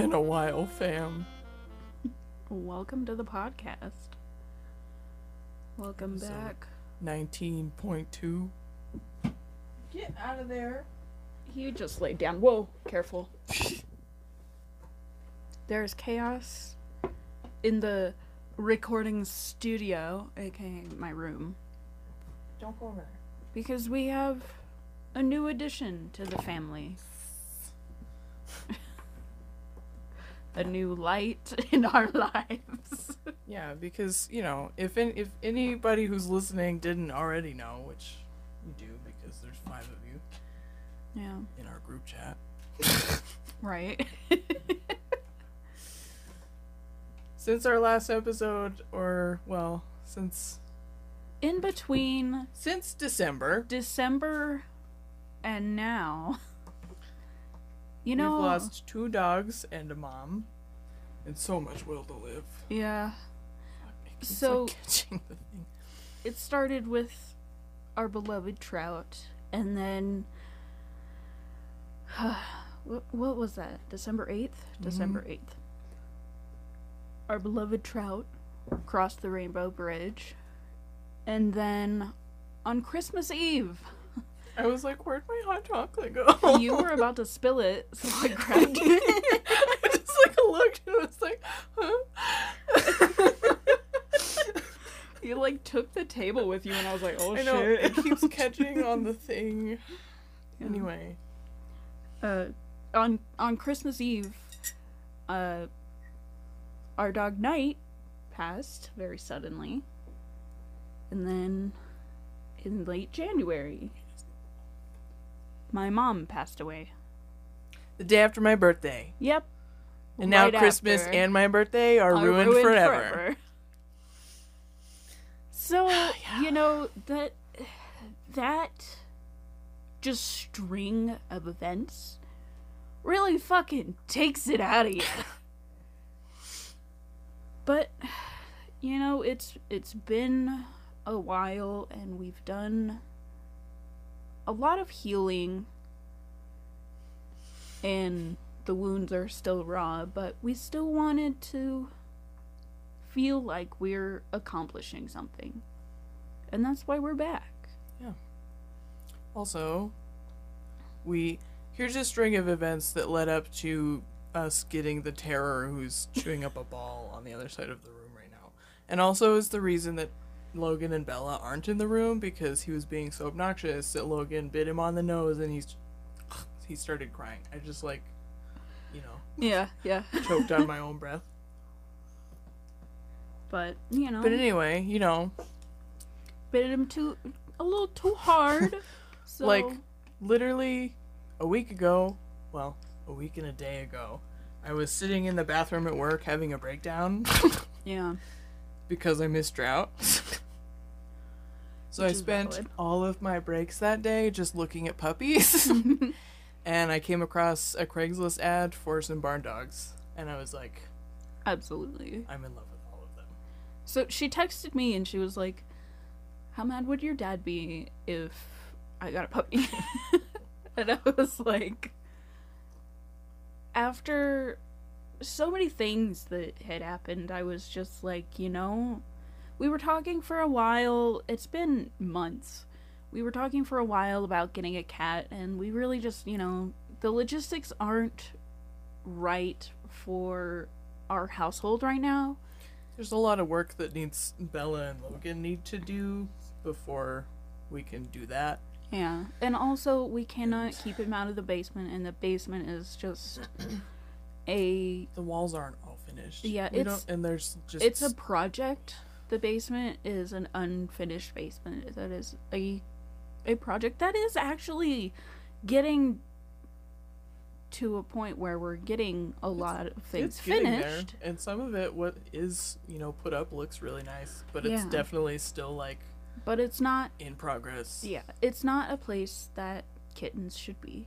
It's been a while, fam. Welcome to the podcast. Welcome Episode. back. 19.2. Get out of there. He just laid down. Whoa, careful. There's chaos in the recording studio, aka my room, Don't go over there. because we have a new addition to the family. a new light in our lives. Yeah, because, you know, if in, if anybody who's listening didn't already know, which you do because there's five of you yeah, in our group chat. right. Since our last episode, or, well, since in between since December, December and now, you know, we've lost two dogs and a mom, and so much will to live. yeah, Fuck, So- like, catching the thing. it started with our beloved trout, and then what, what was that? December 8th? Mm-hmm. December 8th. Our beloved trout crossed the Rainbow Bridge, and then on Christmas Eve, I was like, where'd my hot chocolate go? you were about to spill it, so I grabbed it. I just like looked and was like, huh? You like took the table with you, and I was like, "Oh I know shit!" it keeps catching on the thing. Yeah. Anyway, uh, on on Christmas Eve, uh, our dog Knight passed very suddenly, and then in late January, my mom passed away. the day after my birthday, Yep. and now Christmas after. and my birthday are, Are ruined, forever. So you know that that just string of events really fucking takes it out of you. but you know, it's it's been a while and we've done a lot of healing and the wounds are still raw, but we still wanted to feel like we're accomplishing something. And that's why we're back. Yeah. Also, we here's a string of events that led up to us getting the terror who's chewing up a ball on the other side of the room right now. And also is the reason that Logan and Bella aren't in the room because he was being so obnoxious that Logan bit him on the nose and he's he started crying. I just like you know, Yeah, yeah. choked on my own breath. But, you know, But anyway, you know, bit him too a little too hard. So Like- literally a week ago, well, a week and a day ago, I was sitting in the bathroom at work having a breakdown yeah. Because I missed Trout. so I Which is spent valid. all of my breaks that day just looking at puppies. and I came across a Craigslist ad for some barn dogs. And I was like, Absolutely. I'm in love with all of them. So she texted me and she was like, How mad would your dad be if I got a puppy? and I was like, After so many things that had happened, I was just like, you know, we were talking for a while. It's been months. We were talking for a while about getting a cat, and we really just, you know, the logistics aren't right for our household right now. There's a lot of work that needs Bella and Logan need to do before we can do that. Yeah, and also we cannot keep him out of the basement, and the basement is just a The walls aren't all finished. Yeah, We it's- and there's just it's a project. The basement is an unfinished basement. That is a a project that is actually getting to a point where we're getting a lot of things it's getting there, finished. and some of it what is you know put up looks really nice, but it's definitely still like But it's not in progress. yeah, it's not a place that kittens should be.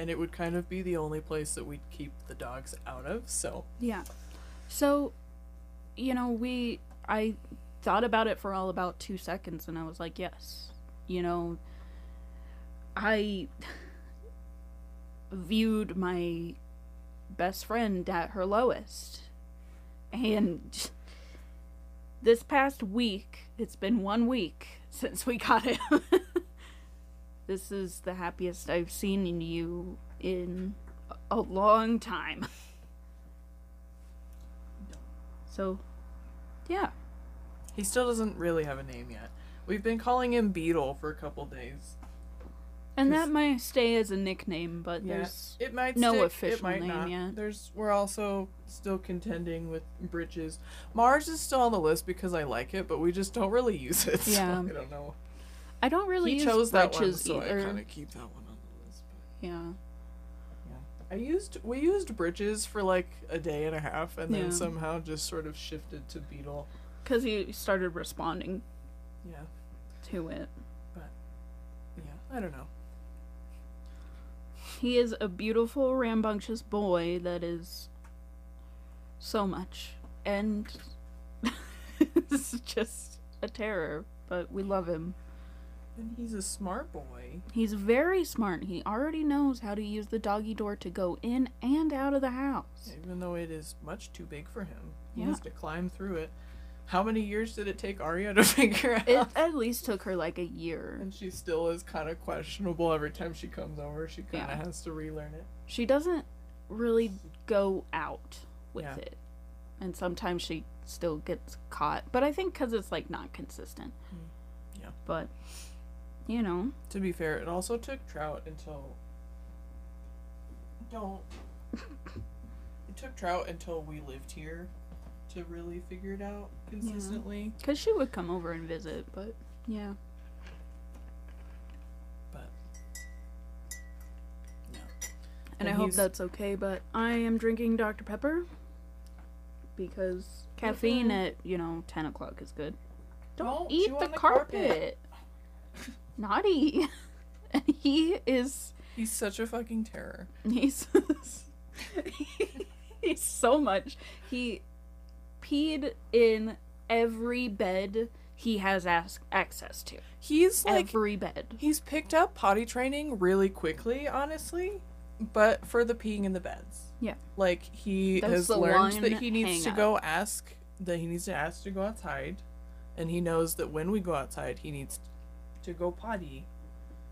And it would kind of be the only place that we'd keep the dogs out of. So Yeah. So, you know, we I thought about it for all about 2 seconds and I was like, yes. You know, I viewed my best friend at her lowest. And this past week, it's been one week since we got him. This is the happiest I've seen in you in a long time. So, yeah. He still doesn't really have a name yet. We've been calling him Beetle for a couple days. And that might stay as a nickname, but Yeah, there's it might no stick, official might name not. yet. There's we're also still contending with bridges. Mars is still on the list because I like it, but we just don't really use it. so Yeah. I don't know. I don't really he use chose that one, britches so I kind of keep that one on the list. But Yeah. yeah, I used we used bridges for like a day and a half, and then Yeah. somehow just sort of shifted to Beetle. Because he started responding Yeah, to it. But yeah. I don't know. He is a beautiful, rambunctious boy that is so much. And this is just a terror, but we love him. And he's a smart boy. He's very smart. He already knows how to use the doggy door to go in and out of the house. Even though it is much too big for him, he Yeah. has to climb through it. How many years did it take Arya to figure out? It at least took her like a year. And she still is kind of questionable every time she comes over. She kind of Yeah. has to relearn it. She doesn't really go out with Yeah. it. And sometimes she still gets caught. But I think because it's like not consistent. Mm. Yeah. But, you know, To be fair, it also took Trout until. Don't. it took Trout until we lived here to really figure it out consistently. because she would come over and visit. But, yeah. But. No. And, I hope that's okay. But I am drinking Dr. Pepper because caffeine at, you know, 10 o'clock is good. Don't, Don't eat the, the carpet. Naughty. and he is. He's such a fucking terror. He's he's so much. He peed in every bed he has as- access to. He's like. every bed. He's picked up potty training really quickly, honestly, but for the peeing in the beds. Yeah. Like he That's has learned that he needs to go ask that he needs to ask to go outside, and he knows that when we go outside, he needs to go potty.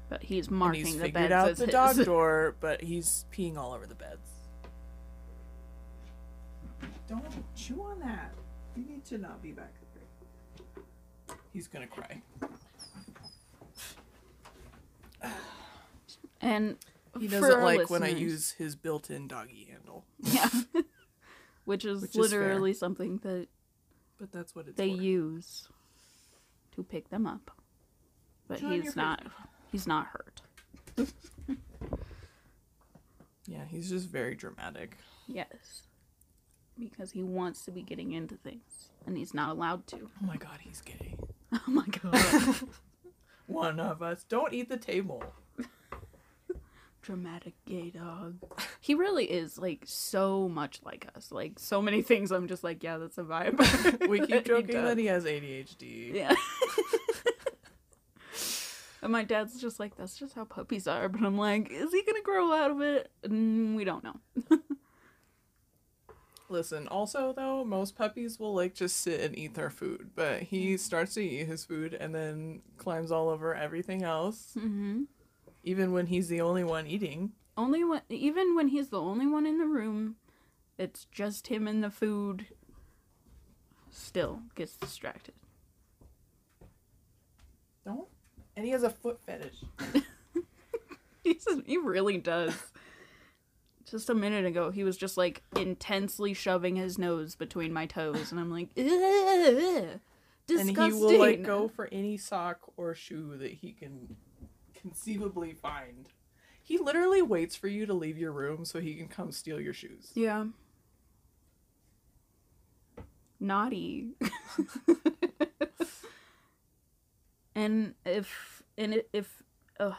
But he's And marking he's the figured beds out as the his. dog door, but he's peeing all over the beds. Don't chew on that. You need to not be back there. He's gonna cry. and He doesn't our like when I use his built-in doggy handle. yeah, which is Which is literally something that But that's what it's they for. use to pick them up. But your he's not. He's not hurt. Yeah, he's just very dramatic. Yes, because he wants to be getting into things, and he's not allowed to. Oh my god, he's gay. Oh my god. One of us. Don't eat the table. dramatic gay dog. He really is like so much like us. Like so many things I'm just like, yeah, that's a vibe. We keep joking does. that he has ADHD. Yeah. And my dad's just like, that's just how puppies are. But I'm like, is he gonna grow out of it? Mm, we don't know. Listen, also though, most puppies will like just sit and eat their food, but he starts to eat his food and then climbs all over everything else, Mm-hmm. even when he's the only one eating. Only when, even when he's the only one in the room, it's just him and the food. Still gets distracted. Don't. And he has a foot fetish. He really does. Just a minute ago, he was just like intensely shoving his nose between my toes, and I'm like, "Ugh, disgusting. And he will like go for any sock or shoe that he can conceivably find. He literally waits for you to leave your room so he can come steal your shoes. Yeah. Naughty. and if and if uh,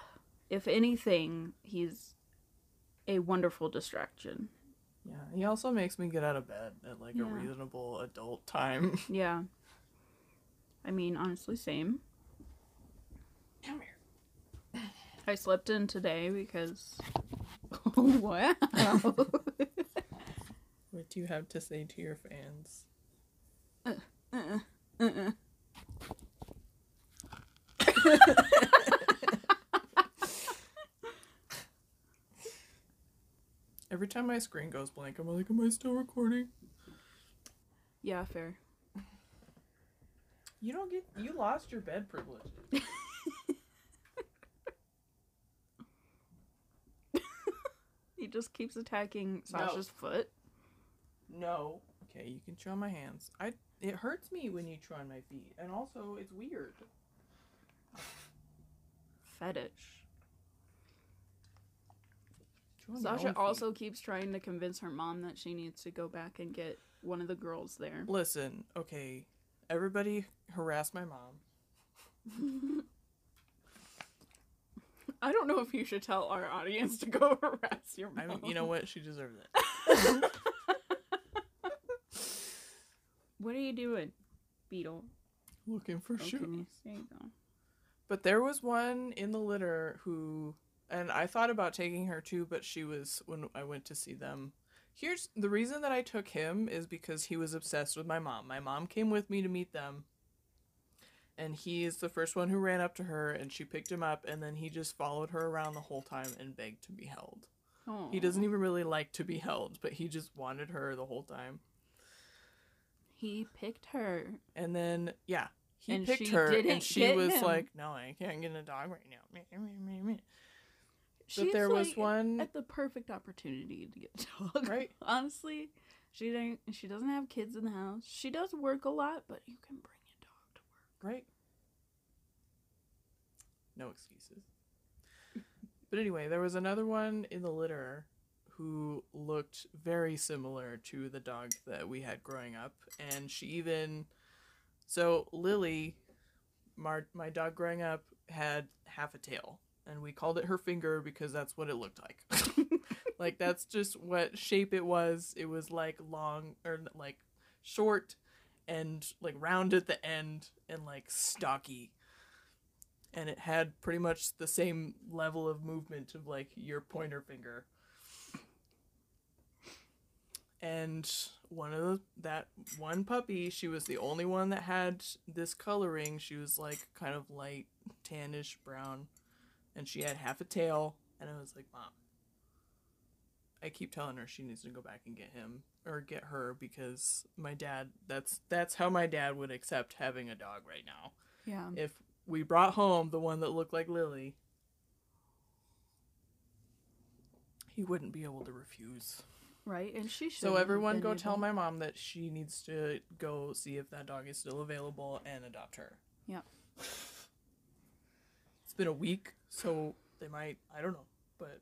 if anything, he's a wonderful distraction. Yeah, he also makes me get out of bed at like a reasonable adult time. Yeah. I mean, honestly, same. Come here. I slept in today because. wow. What do you have to say to your fans? Uh-uh. Uh-uh. Every time my screen goes blank, I'm like, am I still recording? Yeah, fair. You don't get. You lost your bed privilege. He just keeps attacking Sasha's foot. No. Okay, you can chew on my hands. I. It hurts me when you chew on my feet, and also it's weird. Fetish. Chew on your own Sasha also keeps trying to convince her mom that she needs to go back and get one of the girls there. Listen, okay. Everybody harass my mom. I don't know if you should tell our audience to go harass your I mom. mean, you know what? She deserves it. What are you doing, Beetle? Looking for shoes. There you go. But there was one in the litter who, and I thought about taking her too, but she was when I went to see them. Here's the reason that I took him is because he was obsessed with my mom. My mom came with me to meet them. And he is the first one who ran up to her and she picked him up and then he just followed her around the whole time and begged to be held. Oh, He doesn't even really like to be held, but he just wanted her the whole time. He picked her. And then yeah, he And picked her and she was him. like, "No, I can't get a dog right now." Meh. There was like, one- at the perfect opportunity to get a dog. Right. Honestly, she didn't. She doesn't have kids in the house. She does work a lot, but you can bring a dog to work. Right? No excuses. but anyway, there was another one in the litter who looked very similar to the dog that we had growing up. And she even. So, Lily, my, my dog growing up, had half a tail. And we called it her finger because that's what it looked like. like, that's just what shape it was. It was like long, or like short and like round at the end and like stocky and it had pretty much the same level of movement of like your pointer finger and one of the, that one puppy she was the only one that had this coloring she was like kind of light tannish brown and she had half a tail and i was like mom i keep telling her she needs to go back and get him or get her because my dad that's that's how my dad would accept having a dog right now Yeah. if we brought home the one that looked like Lily, he wouldn't be able to refuse. Right. And she should. So everyone go tell my mom that she needs to go see if that dog is still available and adopt her. Yeah. It's been a week, so they might, I don't know, but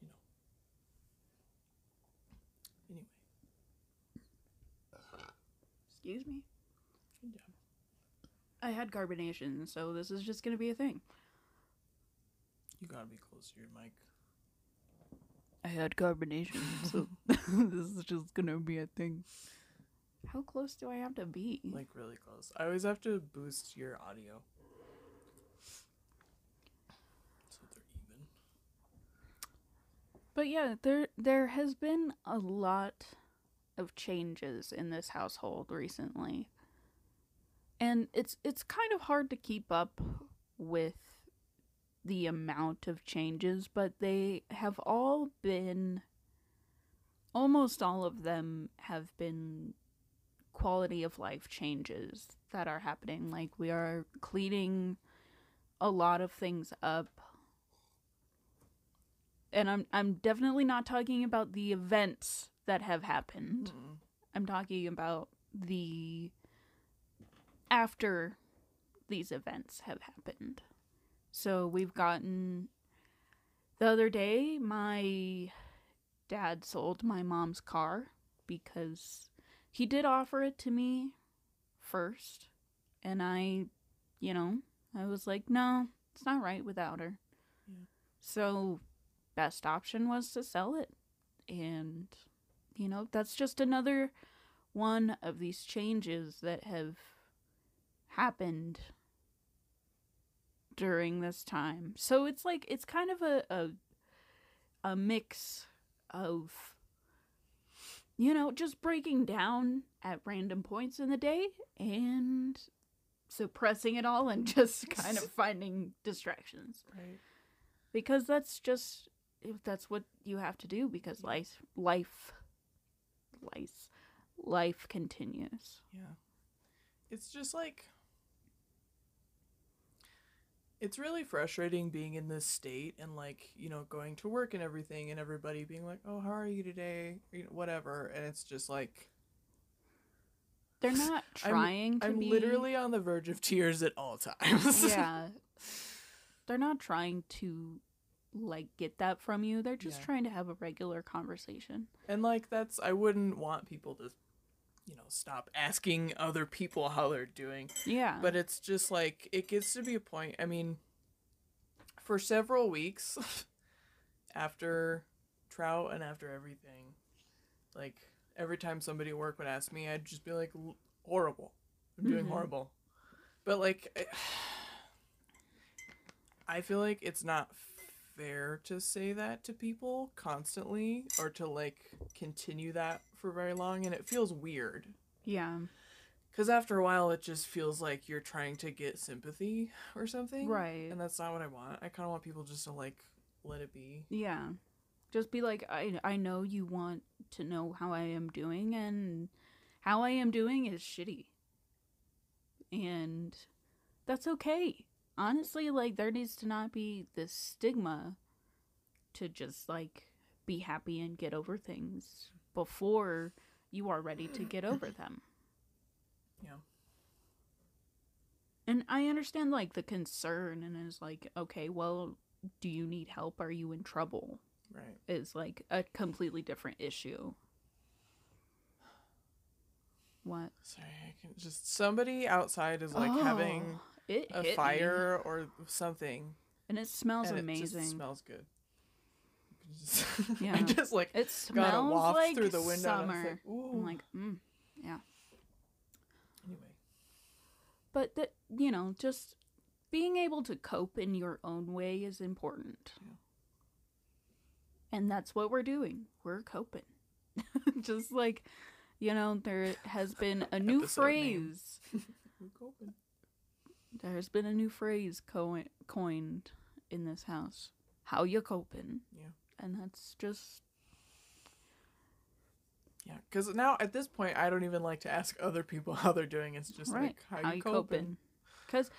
you know. Anyway, Excuse me. good job. I had carbonation, so this is just gonna be a thing. You gotta be close to your mic. I had carbonation, so this is just gonna be a thing. How close do I have to be? Like really close. I always have to boost your audio. So they're even. But yeah, there there has been a lot of changes in this household recently. And it's it's kind of hard to keep up with the amount of changes, but they have all been almost all of them have been quality of life changes that are happening. Like we are cleaning a lot of things up and I'm I'm definitely not talking about the events that have happened. I'm talking about the after these events have happened. So we've gotten the other day my dad sold my mom's car because he did offer it to me first and I you know, I was like, "No, it's not right without her." So best option was to sell it. And, you know, that's just another one of these changes that have happened during this time. So it's like, it's kind of a, a, a mix of you know, just breaking down at random points in the day and suppressing it all and just kind of finding distractions. Right. Because that's just that's what you have to do because life life life life continues. Yeah. It's just like it's really frustrating being in this state and like, you know, going to work and everything and everybody being like, "Oh, how are you today?" Or, you know, whatever, and it's just like They're not I'm- trying to I'm be literally on the verge of tears at all times. yeah. They're not trying to like get that from you. They're just Yeah. trying to have a regular conversation. And like that's I wouldn't want people to you know, stop asking other people how they're doing. Yeah. But it's just like it gets to be a point. I mean, for several weeks after trout and after everything, like every time somebody at work would ask me, I'd just be like, horrible. I'm doing mm-hmm. horrible. But like, I, I feel like it's not fair to say that to people constantly or to like continue that for very long, and it feels weird. yeah. Because after a while, it just feels like you're trying to get sympathy or something. Right. And that's not what I want. I kind of want people just to, like, let it be. Yeah. Just be like I I know you want to know how I am doing and how I am doing is shitty. And that's okay. Honestly, like there needs to not be this stigma to just like be happy and get over things before you are ready to get over them. Yeah. And I understand like the concern and it's like, okay, well, do you need help? Are you in trouble? Right. Is like a completely different issue. What? Sorry. I can just. Somebody outside is, like, Oh, having It a hit me. fire or something. and it smells and amazing. It smells good. Yeah. I just, like, it got a smells waft like through the window. Summer. like. I'm like, mm, yeah. anyway. But that you know, just being able to cope in your own way is important. Yeah. And that's what we're doing. We're coping. just like, you know, there has been a new phrase. We're coping. There's been a new phrase co- coined in this house. How you coping? Yeah. And that's just Yeah. Because now, at this point, I don't even like to ask other people how they're doing. It's just right. like, how, you coping? Because,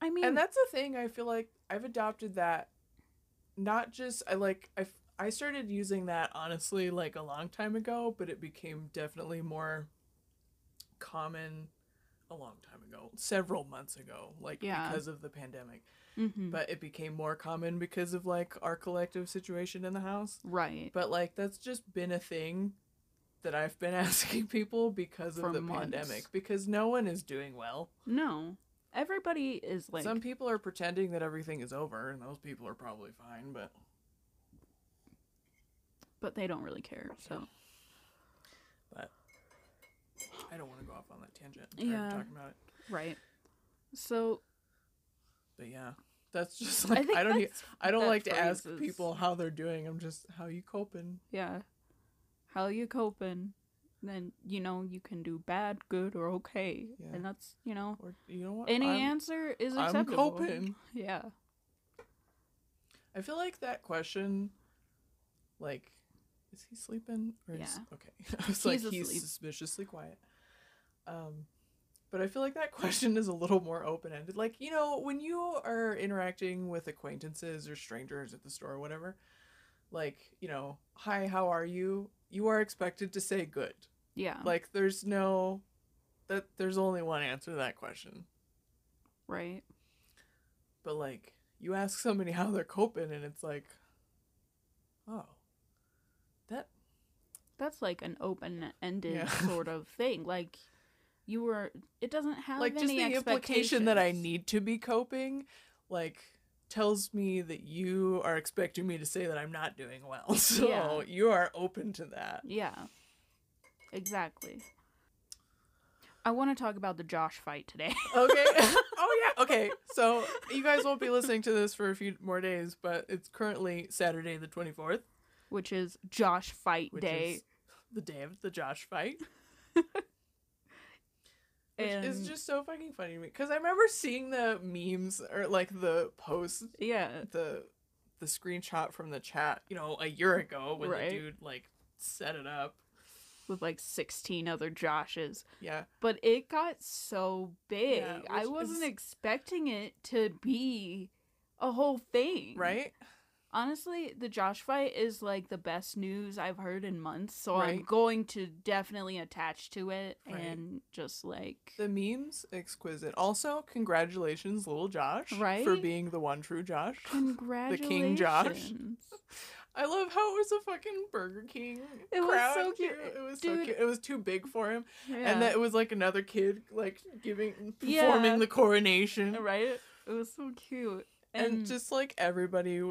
I mean, and that's the thing i feel like i've adopted that not just i like i i started using that honestly like a long time ago but it became definitely more common a long time ago several months ago like Yeah. because of the pandemic mhm, but it became more common because of like our collective situation in the house right. but like that's just been a thing that i've been asking people because For of the months. pandemic because no one is doing well No. Everybody is like some people are pretending that everything is over, and those people are probably fine, but but they don't really care. So I don't want to go off on that tangent. I'm Yeah. talking about it. right. So But yeah, that's just like think I, don't. e- that's- I don't like to ask is- people how they're doing. I'm just how you coping. yeah, how you coping? Then you know you can do bad, good, or okay, Yeah. and that's you know Or you know what? any I'm, answer is acceptable. I'm coping. Yeah. I feel like that question, like, is he sleeping or is Yeah. okay? I was like He's he's suspiciously quiet. Um, but I feel like that question is a little more open ended. Like you know, when you are interacting with acquaintances or strangers at the store or whatever, like you know, hi, how are you? You are expected to say good. Yeah. Like there's no that there's only one answer to that question. right. But like you ask somebody how they're coping and it's like oh. That That's like an open-ended Yeah. sort of thing. Like you were. It doesn't have like just the implication that I need to be coping like tells me that you are expecting me to say that I'm not doing well. So Yeah. you are open to that. Yeah. Exactly. I want to talk about the Josh fight today. Okay. oh yeah. Okay. So you guys won't be listening to this for a few more days, but it's currently Saturday the 24th. which is Josh Fight which Day. is the day of the Josh fight. Which and is just so fucking funny to me because I remember seeing the memes or like the posts, yeah, the the screenshot from the chat, you know, a year ago when Right. the dude like set it up. with like 16 other Joshes. Yeah, But it got so big. Yeah, I wasn't is- expecting it to be a whole thing. right. Honestly, the Josh fight is like the best news I've heard in months, so I'm going to definitely attach to it Right. and just like The memes exquisite. Also, congratulations, little Josh, right for being the one true Josh. congratulations. The King Josh. I love how it was a fucking Burger King. It was so cute. It was so cute. It was too big for him, Yeah. and that it was like another kid like giving performing Yeah. the coronation, right? It was so cute. And, And, just like everybody,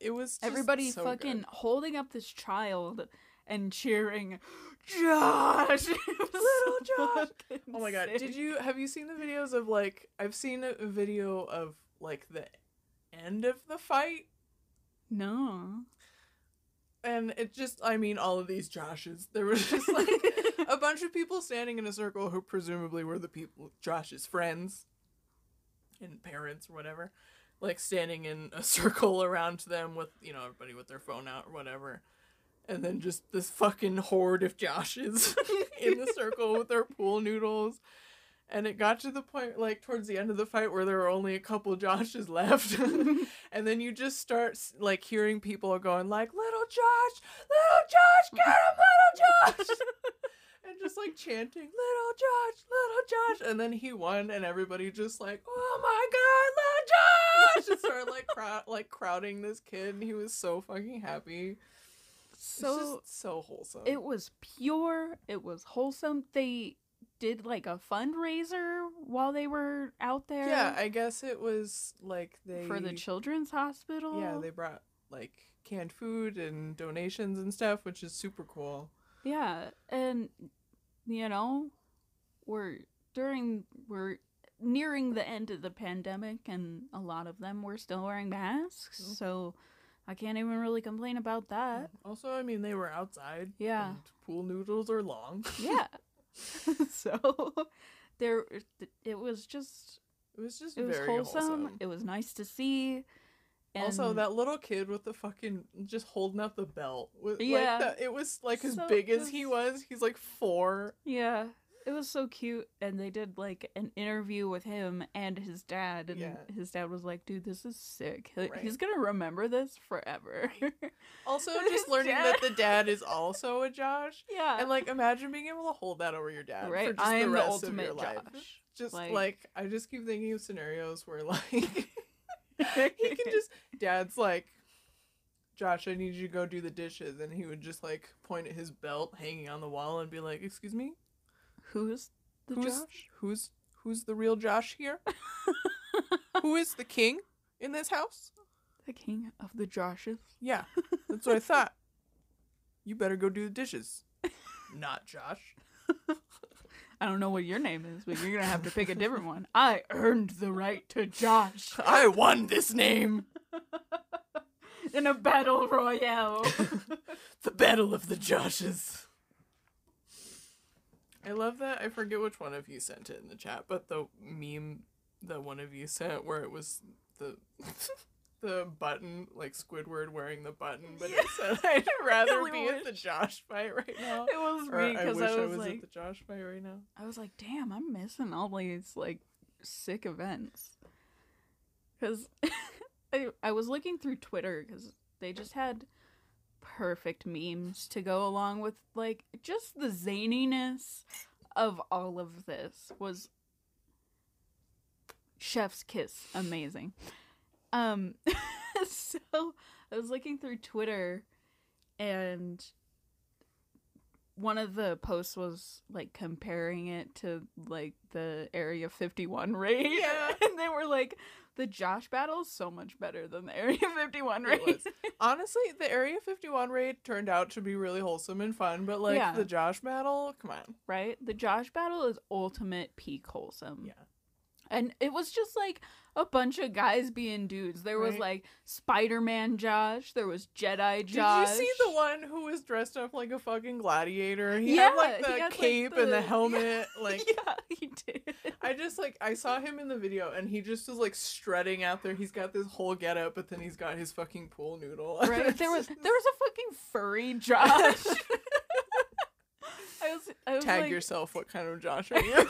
it was just everybody so fucking good. holding up this child and cheering, Josh, Little Josh! Oh my god! Did you have you seen the videos of like I've seen a video of like the end of the fight No. and it just i mean all of these joshes there was just like a bunch of people standing in a circle who presumably were the people josh's friends and parents or whatever like standing in a circle around them with you know everybody with their phone out or whatever. And then just this fucking horde of joshes in the circle with their pool noodles. And it got to the point like towards the end of the fight where there were only a couple joshes left. And then you just start like hearing people going like little josh! Little josh! Get him little josh and just like chanting little josh little josh and then he won and everybody just like oh my god little josh and started like crowd like crowding this kid and he was so fucking happy So so wholesome it was pure. It was wholesome. They did like a fundraiser while they were out there. yeah i guess it was like they for the children's hospital. yeah they brought like canned food and donations and stuff which is super cool Yeah, and you know, we're during we're nearing the end of the pandemic, and a lot of them were still wearing masks. Mm-hmm. So I can't even really complain about that. Also, I mean, they were outside. Yeah. and pool noodles are long. Yeah. so there, it was just It was just it was very wholesome. wholesome. It was nice to see. And Also, that little kid with the fucking just holding up the belt. With, Yeah. Like that, it was like as So big as he was. He's like four. Yeah, it was so cute. And they did like an interview with him and his dad. And Yeah. his dad was like, dude, this is sick. Right. He's going to remember this forever. Also, just learning dad- that the dad is also a Josh. yeah. And like, imagine being able to hold that over your dad right? for just I the am the rest ultimate of your life. Josh. Just Like- like, I just keep thinking of scenarios where like he can just dad's like josh i need you to go do the dishes. And he would just like point at his belt hanging on the wall and be like excuse me? Who's the who's Josh? who's who's the real josh here? Who is the king in this house? The king of the Joshes. yeah that's what i thought. You better go do the dishes. Not josh I don't know what your name is, but you're going to have to pick a different one. I earned the right to Josh i won this name in a battle royale. the battle of the joshes i love that i forget which one of you sent it in the chat but the meme that one of you sent where it was the the button like squidward wearing the button but it said i'd rather really be at the josh fight right now. It was or me i because wish I, i was was like, at the josh fight right now. I was like, damn, I'm missing all these like sick events. Because I, I was looking through Twitter because they just had perfect memes to go along with like just the zaniness of all of this was chef's kiss amazing um so i was looking through twitter and one of the posts was like comparing it to like the Area 51 raid. Yeah. and they were like, the Josh battle is so much better than the Area 51 It raid. was. Honestly, the Area 51 raid turned out to be really wholesome and fun, but like Yeah. the Josh battle, come on. right? The Josh battle is ultimate peak wholesome. Yeah. And it was just like a bunch of guys being dudes. There was Right. like Spider Man Josh. There was Jedi Josh. Did you see the one who was dressed up like a fucking gladiator? He Yeah, had like the he had, like, cape and the- the helmet. Like yeah, he did. I just like I saw him in the video and he just was like strutting out there. He's got this whole getup, but then he's got his fucking pool noodle. Right? There was there was a fucking furry Josh. I was I was Tag like, yourself. What kind of Josh are you?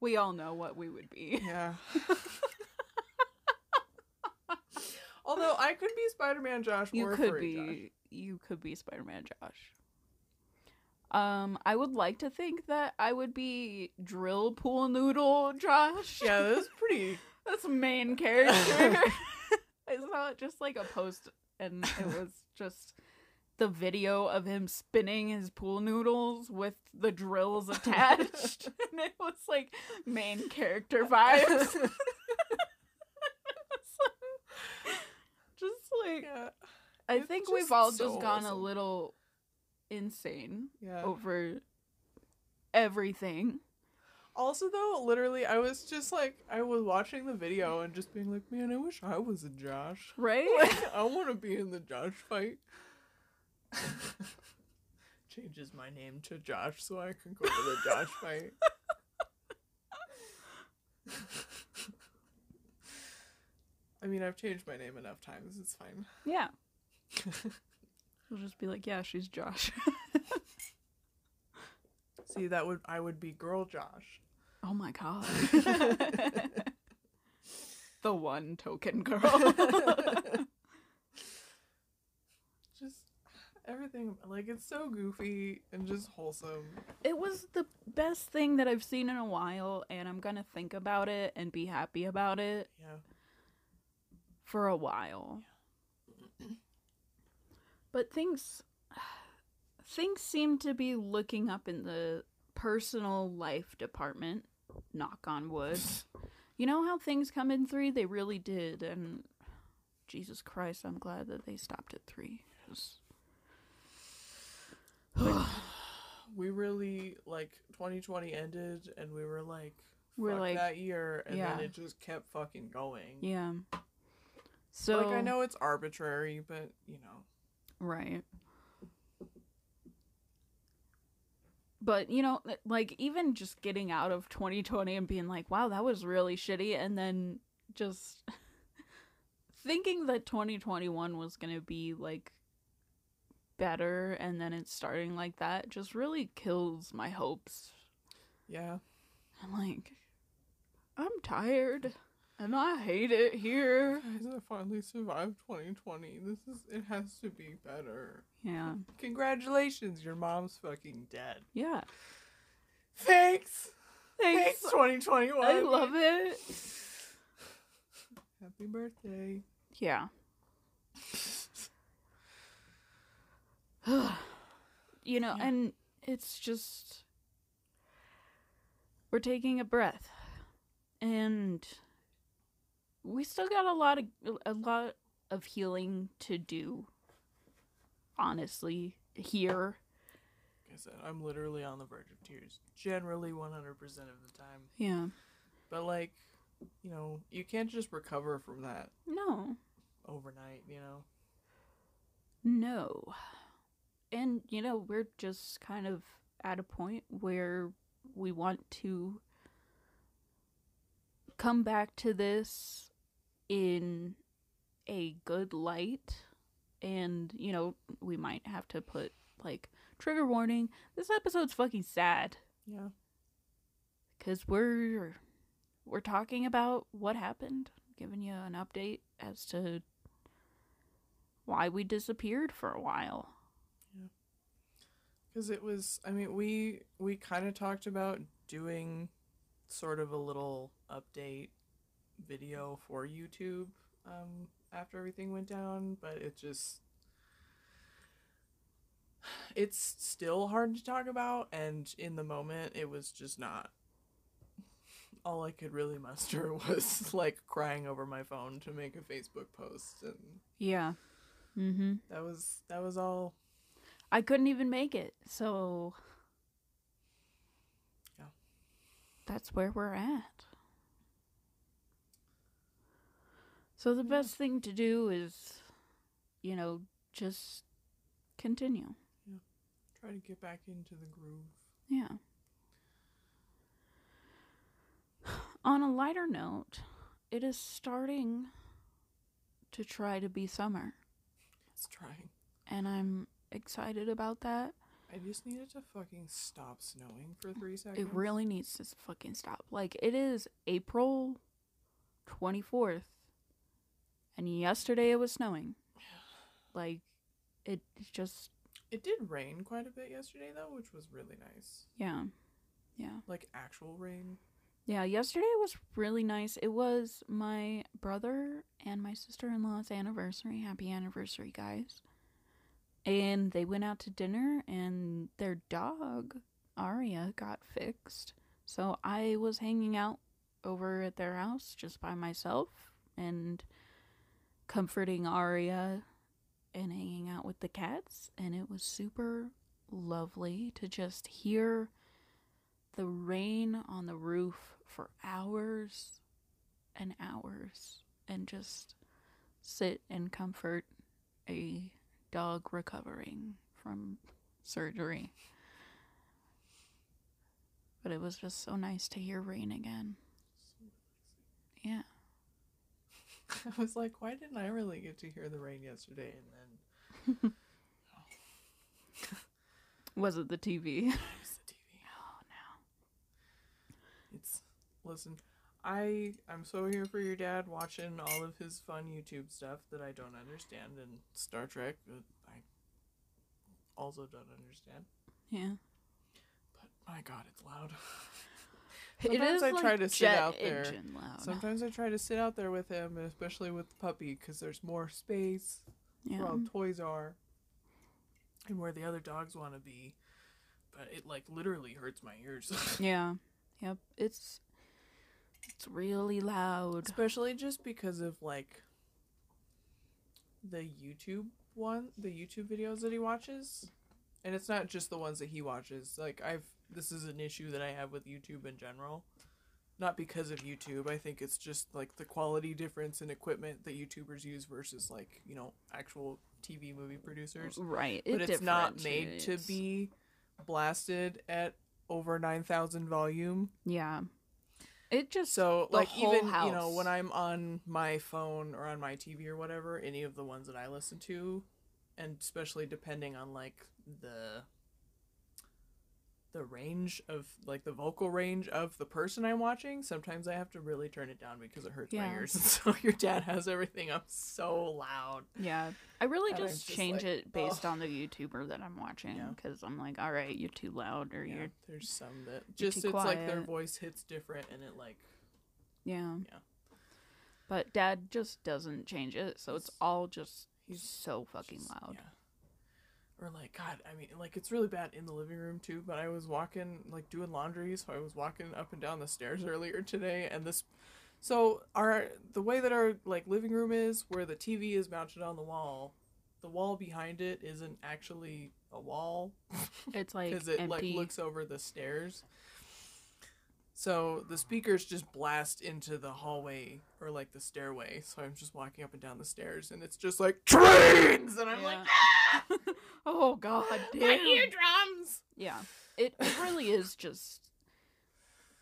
We all know what we would be. yeah. Although I could be Spider-Man Josh You or could be Josh. you could be Spider Man Josh. Um, I would like to think that I would be Drill Pool Noodle Josh. Yeah, that's pretty. That's main character. I saw it just like a post and it was just the video of him spinning his pool noodles with the drills attached. and it was like main character vibes. just like Yeah. I It's think we've all so just gone a little insane Yeah. over everything. Also, though, literally, I was just like, I was watching the video and just being like, man, I wish I was a Josh. Right? Like, I want to be in the Josh fight. Changes my name to Josh so I can go to the Josh fight. I mean, I've changed my name enough times. It's fine. yeah. We'll just be like, yeah, she's Josh. See, that would I would be girl Josh. oh my god. the one token girl. Just everything like it's so goofy and just wholesome. it was the best thing that I've seen in a while, and I'm gonna think about it and be happy about it Yeah. for a while. But things things seem to be looking up in the personal life department, knock on wood. You know how things come in 3? They really did and Jesus Christ, I'm glad that they stopped at 3. 'Cause- we really like 2020 ended and we were like We're like- that year and yeah. then it just kept fucking going Yeah. So like i know it's arbitrary but you know Right. But, you know, like, even just getting out of 2020 and being like, wow, that was really shitty, and then just thinking that 2021 was going to be, like, better, and then it's starting like that just really kills my hopes. yeah I'm like, I'm tired, and I hate it here. guys i finally survived 2020 this is it has to be better Yeah. congratulations your mom's fucking dead Yeah. thanks Thanks. thanks 2021 I love it. happy birthday Yeah. you know, Yeah. and it's just we're taking a breath. And we still got a lot of a lot of healing to do. Honestly, here. like i said i'm literally on the verge of tears generally 100% of the time Yeah. but like you know you can't just recover from that No. overnight you know No. And, you know, we're just kind of at a point where we want to come back to this in a good light. And, you know, we might have to put, like, trigger warning. This episode's fucking sad. yeah Because we're. We're talking about what happened, giving you an update as to why we disappeared for a while. Because it was i mean we we kind of talked about doing sort of a little update video for youtube um after everything went down but it just it's still hard to talk about and in the moment it was just not all i could really muster was like crying over my phone to make a facebook post and Yeah. Mm-hmm. that was that was all I couldn't even make it, so Yeah. that's where we're at. So the best thing to do is, you know, just continue. Yeah. Try to get back into the groove. Yeah. On a lighter note, it is starting to try to be summer, It's trying. and I'm excited about that. I just needed to fucking stop snowing for three seconds. It really needs to fucking stop. Like, it is April 24th, and yesterday it was snowing. Like, it just, It did rain quite a bit yesterday though, which was really nice. yeah. Yeah. Like actual rain. Yeah, yesterday was really nice. It was my brother and my sister in law's anniversary. Happy anniversary, guys. And they went out to dinner, and their dog, Aria, got fixed. So I was hanging out over at their house just by myself and comforting Aria and hanging out with the cats. And it was super lovely to just hear the rain on the roof for hours and hours and just sit and comfort a dog recovering from surgery. But it was just so nice to hear rain again. Yeah. I was like, why didn't I really get to hear the rain yesterday? And then Was it the TV? it's the TV. oh no. It's listen. I I'm so here for your dad watching all of his fun YouTube stuff that I don't understand and Star Trek that I also don't understand. Yeah. But my God, it's loud. Sometimes is I like try to sit out there. Sometimes I try to sit out there with him, and especially with the puppy, because there's more space where all the toys are, and where the other dogs want to be. But it like literally hurts my ears, Yeah. Yep. It's it's really loud. especially just because of like the YouTube one, the YouTube videos that he watches, and it's not just the ones that he watches. Like I've this is an issue that I have with YouTube in general. Not because of YouTube. I think it's just like the quality difference in equipment that YouTubers use versus like, you know, actual TV movie producers. Right. but it it's not made to be blasted at over 9000 volume Yeah. It just so like even you know when i'm on my phone or on my tv or whatever any of the ones that i listen to and especially depending on like the the range of like the vocal range of the person i'm watching sometimes i have to really turn it down because it hurts my Yeah. ears so your dad has everything up so loud yeah. I really And just just change like, it based ugh. on the YouTuber that I'm watching Yeah. because I'm like, all right, you're too loud or yeah you're there's some that just it's like their voice hits different and it like yeah. Yeah. But Dad just doesn't change it, so it's all just he's so fucking Just- loud. Yeah. Or like God, I mean, like it's really bad in the living room too. But I was walking, like doing laundry, so I was walking up and down the stairs earlier today, and this. So our the way that our like living room is, where the TV is mounted on the wall, the wall behind it isn't actually a wall It's like because it empty. like looks over the stairs. So the speakers just blast into the hallway or like the stairway. So I'm just walking up and down the stairs, and it's just like trains, and I'm like, Yeah. Ah! oh god, my damn. eardrums. Yeah. It, it really is just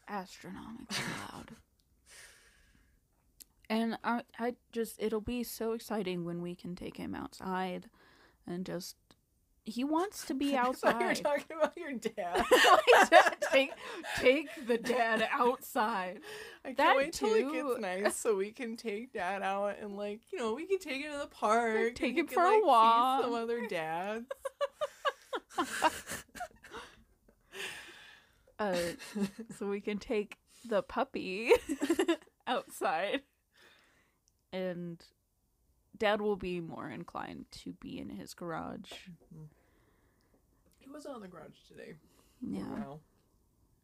astronomically loud. And I I just it'll be so exciting when we can take him outside and just he wants to be outside. You're talking about your dad. take take the dad outside. I can't That wait till it too. gets nice so we can take dad out and like you know we can take him to the park. Take him can, for a like, walk. Some other dads. Uh so we can take the puppy outside. And dad will be more inclined to be in his garage. He was on the garage today. Yeah.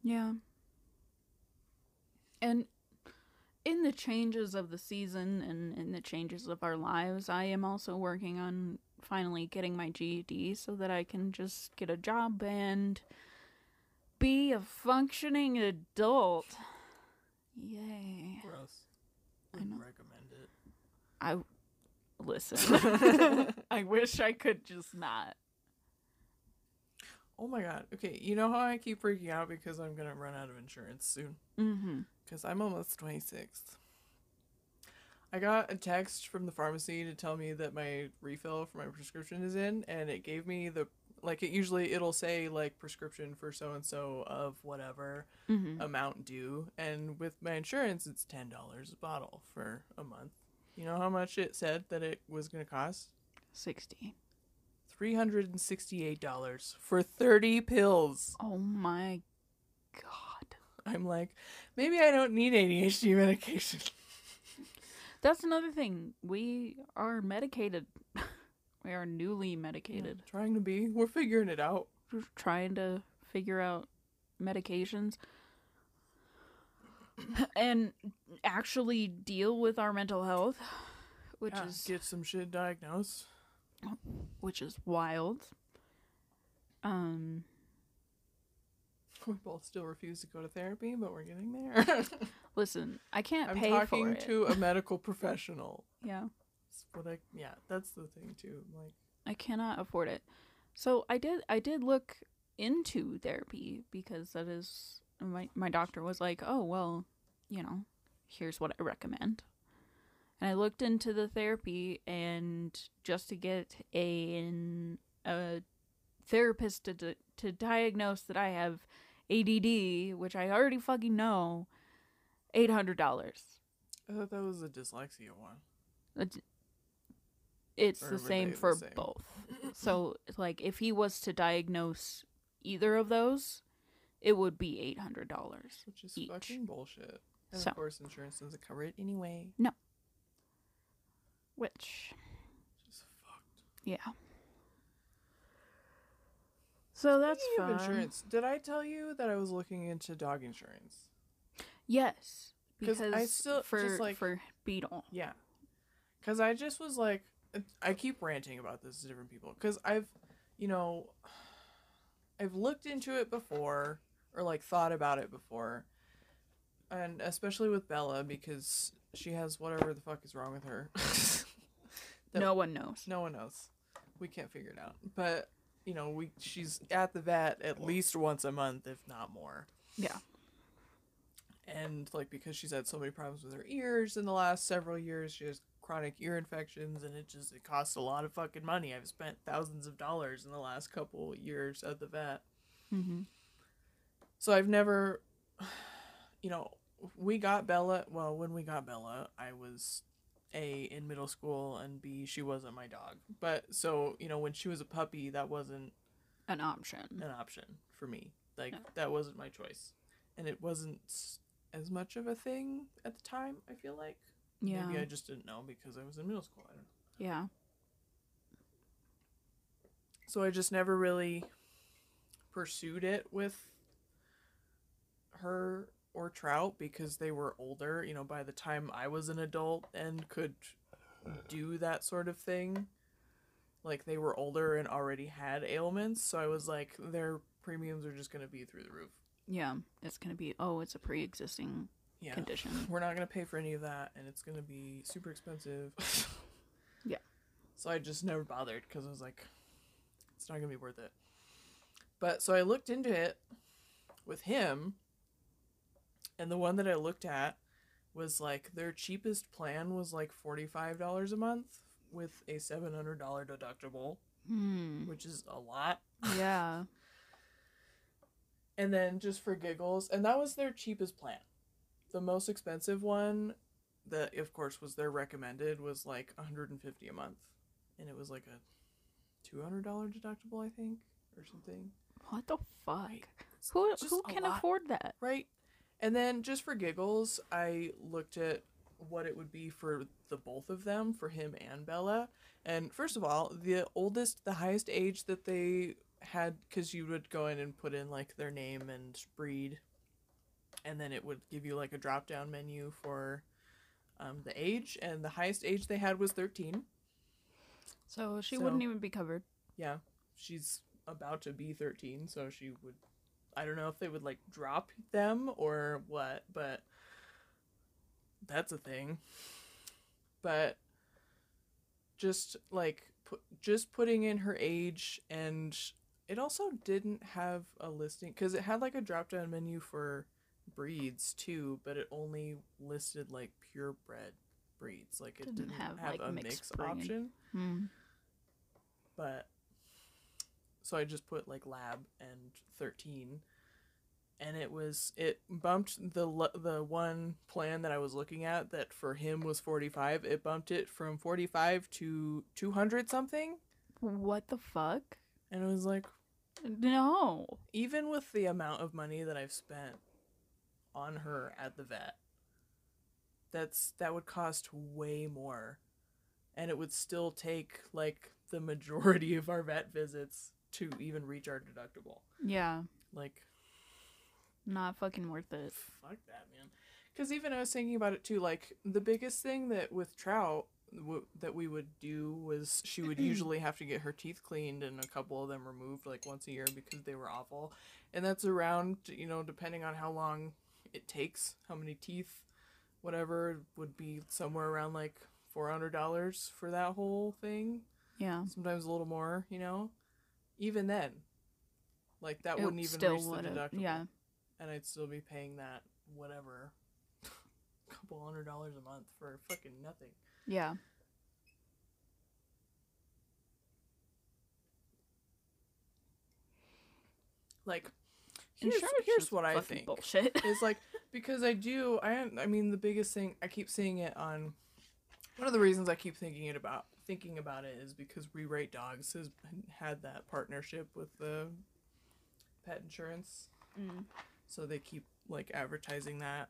Yeah. And in the changes of the season and in the changes of our lives, I am also working on finally getting my GED so that I can just get a job and be a functioning adult. Yay. Gross. I know. recommend it. I listen. I wish I could just not. Oh my god. Okay, you know how I keep freaking out because I'm gonna run out of insurance soon? Mm-hmm. Because I'm almost 26. I got a text from the pharmacy to tell me that my refill for my prescription is in, and it gave me the like it usually it'll say like prescription for so and so of whatever Mm-hmm. amount due, and with my insurance it's ten dollars a bottle for a month. You know how much it said that it was gonna cost? Sixty. Three hundred and sixty-eight dollars for thirty pills. Oh my god. I'm like, maybe I don't need any ADHD medication. That's another thing. We are medicated. we are newly medicated. Trying to be. We're figuring it out. We're trying to figure out medications and actually deal with our mental health, which Yeah, is get some shit diagnosed. Which is wild. Um We both still refuse to go to therapy, but we're getting there. listen, I can't I'm pay for talking it. to a medical professional. yeah. What I yeah, that's the thing too. Like I cannot afford it. So I did I did look into therapy because that is my my doctor was like, "Oh, well, you know, here's what I recommend." And I looked into the therapy and just to get a an, a therapist to di- to diagnose that I have ADD, which I already fucking know, $800. I thought that was a dyslexia one. It's- It's the same they the for same? both. so, like, if he was to diagnose either of those, it would be eight hundred dollars. Which is Each. fucking bullshit. And So- of course insurance doesn't cover it anyway. Which, Just fucked. yeah. So that's Speaking of fun. insurance, did I tell you that I was looking into dog insurance? Yes, because I still- for just, like- for Beetle. Yeah. Cuz I just was like I keep ranting about this to different people cuz I've you know I've looked into it before or like thought about it before. And especially with Bella because she has whatever the fuck is wrong with her. That- No one knows. no one knows. We can't figure it out. But you know, we she's at the vet at least once a month if not more. Yeah. and like because she's had so many problems with her ears in the last several years she has chronic ear infections and it just it costs a lot of fucking money i've spent thousands of dollars in the last couple years at the vet Mm-hmm. so i've never you know we got bella well when we got bella i was a in middle school and b she wasn't my dog but so you know when she was a puppy that wasn't An option. an option for me. Like No. that wasn't my choice, and it wasn't as much of a thing at the time. I feel like Yeah. maybe I just didn't know because I was in middle school. I don't know. Yeah. So I just never really pursued it with her or Trout because they were older. You know, by the time I was an adult and could do that sort of thing, like they were older and already had ailments. So I was like, their premiums are just gonna be through the roof. Yeah. It's gonna be. Oh, it's a pre-existing Yeah. condition. We're not gonna pay for any of that, and it's gonna be super expensive. Yeah. So I just never bothered because I was like, it's not gonna be worth it. But so I looked into it with him, and the one that I looked at was like their cheapest plan was like forty five dollars a month with a seven hundred dollar deductible, Hmm. which is a lot. Yeah. And then just for giggles, and that was their cheapest plan. The most expensive one, that of course was their recommended, was like 150 a month, and it was like a $200 deductible, I think, or something. What the fuck? It's Who who can afford that? Right. And then just for giggles, I looked at what it would be for the both of them, for him and Bella. And first of all, the oldest, the highest age that they had, because you would go in and put in like their name and breed, and then it would give you like a drop down menu for um, the age. And the highest age they had was 13. So she So- wouldn't even be covered. Yeah, she's about to be 13, so she would. I don't know if they would like drop them or what, but that's a thing. But just like put, just putting in her age and it also didn't have a listing because it had like a drop down menu for breeds too, but it only listed like purebred breeds. Like it Didn't didn't, have, have, like, a mix option. Hmm. But so I just put like lab and 13 and it was it bumped the the one plan that I was looking at that for him was 45 it bumped it from 45 to 200 something What the fuck? and it was like No. even with the amount of money that I've spent on her at the vet, that's that would cost way more, and it would still take like the majority of our vet visits to even reach our deductible. Yeah. Like, Not fucking worth it. fuck that, man. Because even I was thinking about it too. Like the biggest thing that with trout w- that we would do was she would usually have to get her teeth cleaned and a couple of them removed like once a year because they were awful, and that's around you know depending on how long it takes, how many teeth, whatever would be somewhere around like four hundred dollars for that whole thing. Yeah. Sometimes a little more, you know. Even then, like that It wouldn't even still reach the deductible Yeah. and I'd still be paying that whatever, couple hundred dollars a month for fucking nothing. Yeah. Like, here's, here's what I think. Bullshit. It's like because I do. I I mean the biggest thing I keep seeing it on. One of the reasons I keep thinking it about thinking about it is because WeRateDogs has had that partnership with the pet insurance, Mm. so they keep like advertising that.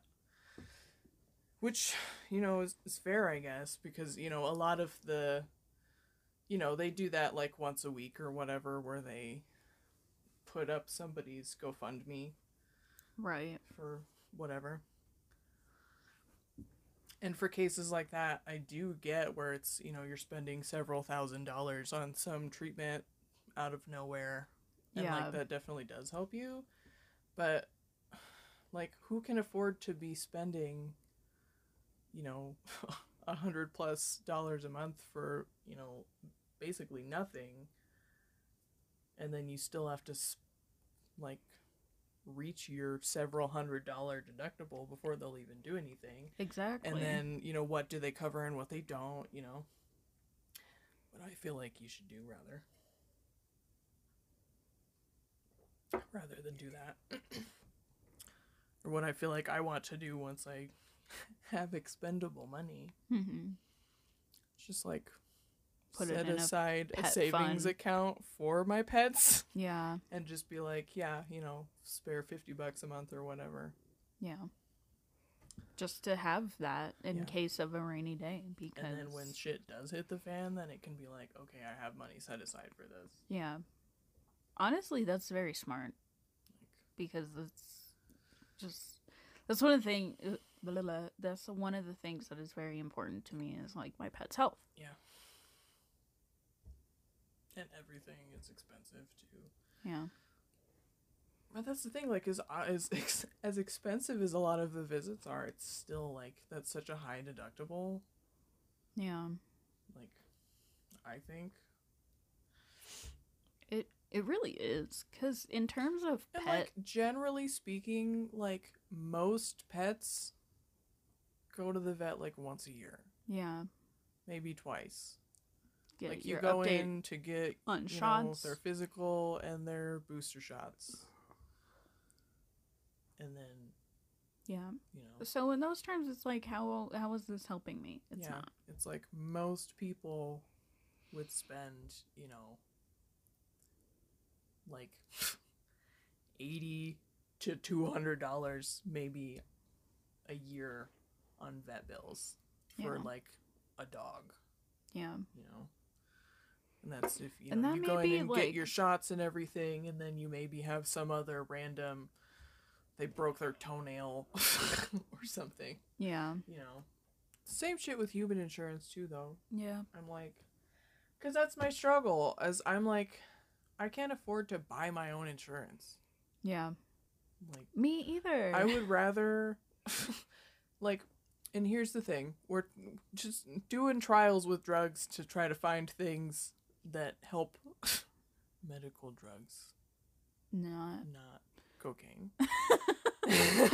Which, you know, is, is fair, I guess, because, you know, a lot of the, you know, they do that like once a week or whatever, where they put up somebody's GoFundMe Right. for whatever. And for cases like that, I do get where it's, you know, you're spending several thousand dollars on some treatment out of nowhere. And Yeah. like that definitely does help you. But like who can afford to be spending, you know, a hundred plus dollars a month for, you know, basically nothing. And then you still have to like reach your several hundred dollar deductible before they'll even do anything. Exactly. And then, you know, what do they cover and what they don't, you know? What I feel like you should do rather. Rather than do that. or what I feel like I want to do once I have expendable money. hmm It's just like Put it set in aside a, pet savings fund. account for my pets Yeah. and just be like, yeah, you know, spare 50 bucks a month or whatever. Yeah. Just to have that in Yeah. case of a rainy day because And then when shit does hit the fan, then it can be like, okay, I have money set aside for this. Yeah. Honestly, that's very smart Like, because it's just that's one of the thing uh, blah, blah, blah, that's one of the things that is very important to me is like my pet's health. yeah. And everything is expensive too. Yeah. But that's the thing, like, as uh, as as expensive as a lot of the visits are, it's still like that's such a high deductible. Yeah. Like, I think. It it really is cuz in terms of And pet like generally speaking, like most pets go to the vet like once a year, yeah, maybe twice. Get like you go in to get on you know, their physical and their booster shots, and then yeah. you know, So in those terms it's like how how is this helping me? It's yeah, not. it's like most people would spend, you know, like eighty to two hundred dollars maybe a year on vet bills for Yeah. like a dog, Yeah. you know. And that's if you know you go in and like- get your shots and everything, and then you maybe have some other random. They broke their toenail or something, Yeah. you know. Same shit with human insurance too, though. Yeah. I'm like, because that's my struggle. As I'm like, I can't afford to buy my own insurance. Yeah. Like, Me either. I would rather, like, And here's the thing we're just doing trials with drugs to try to find things that help medical drugs, Not. not cocaine.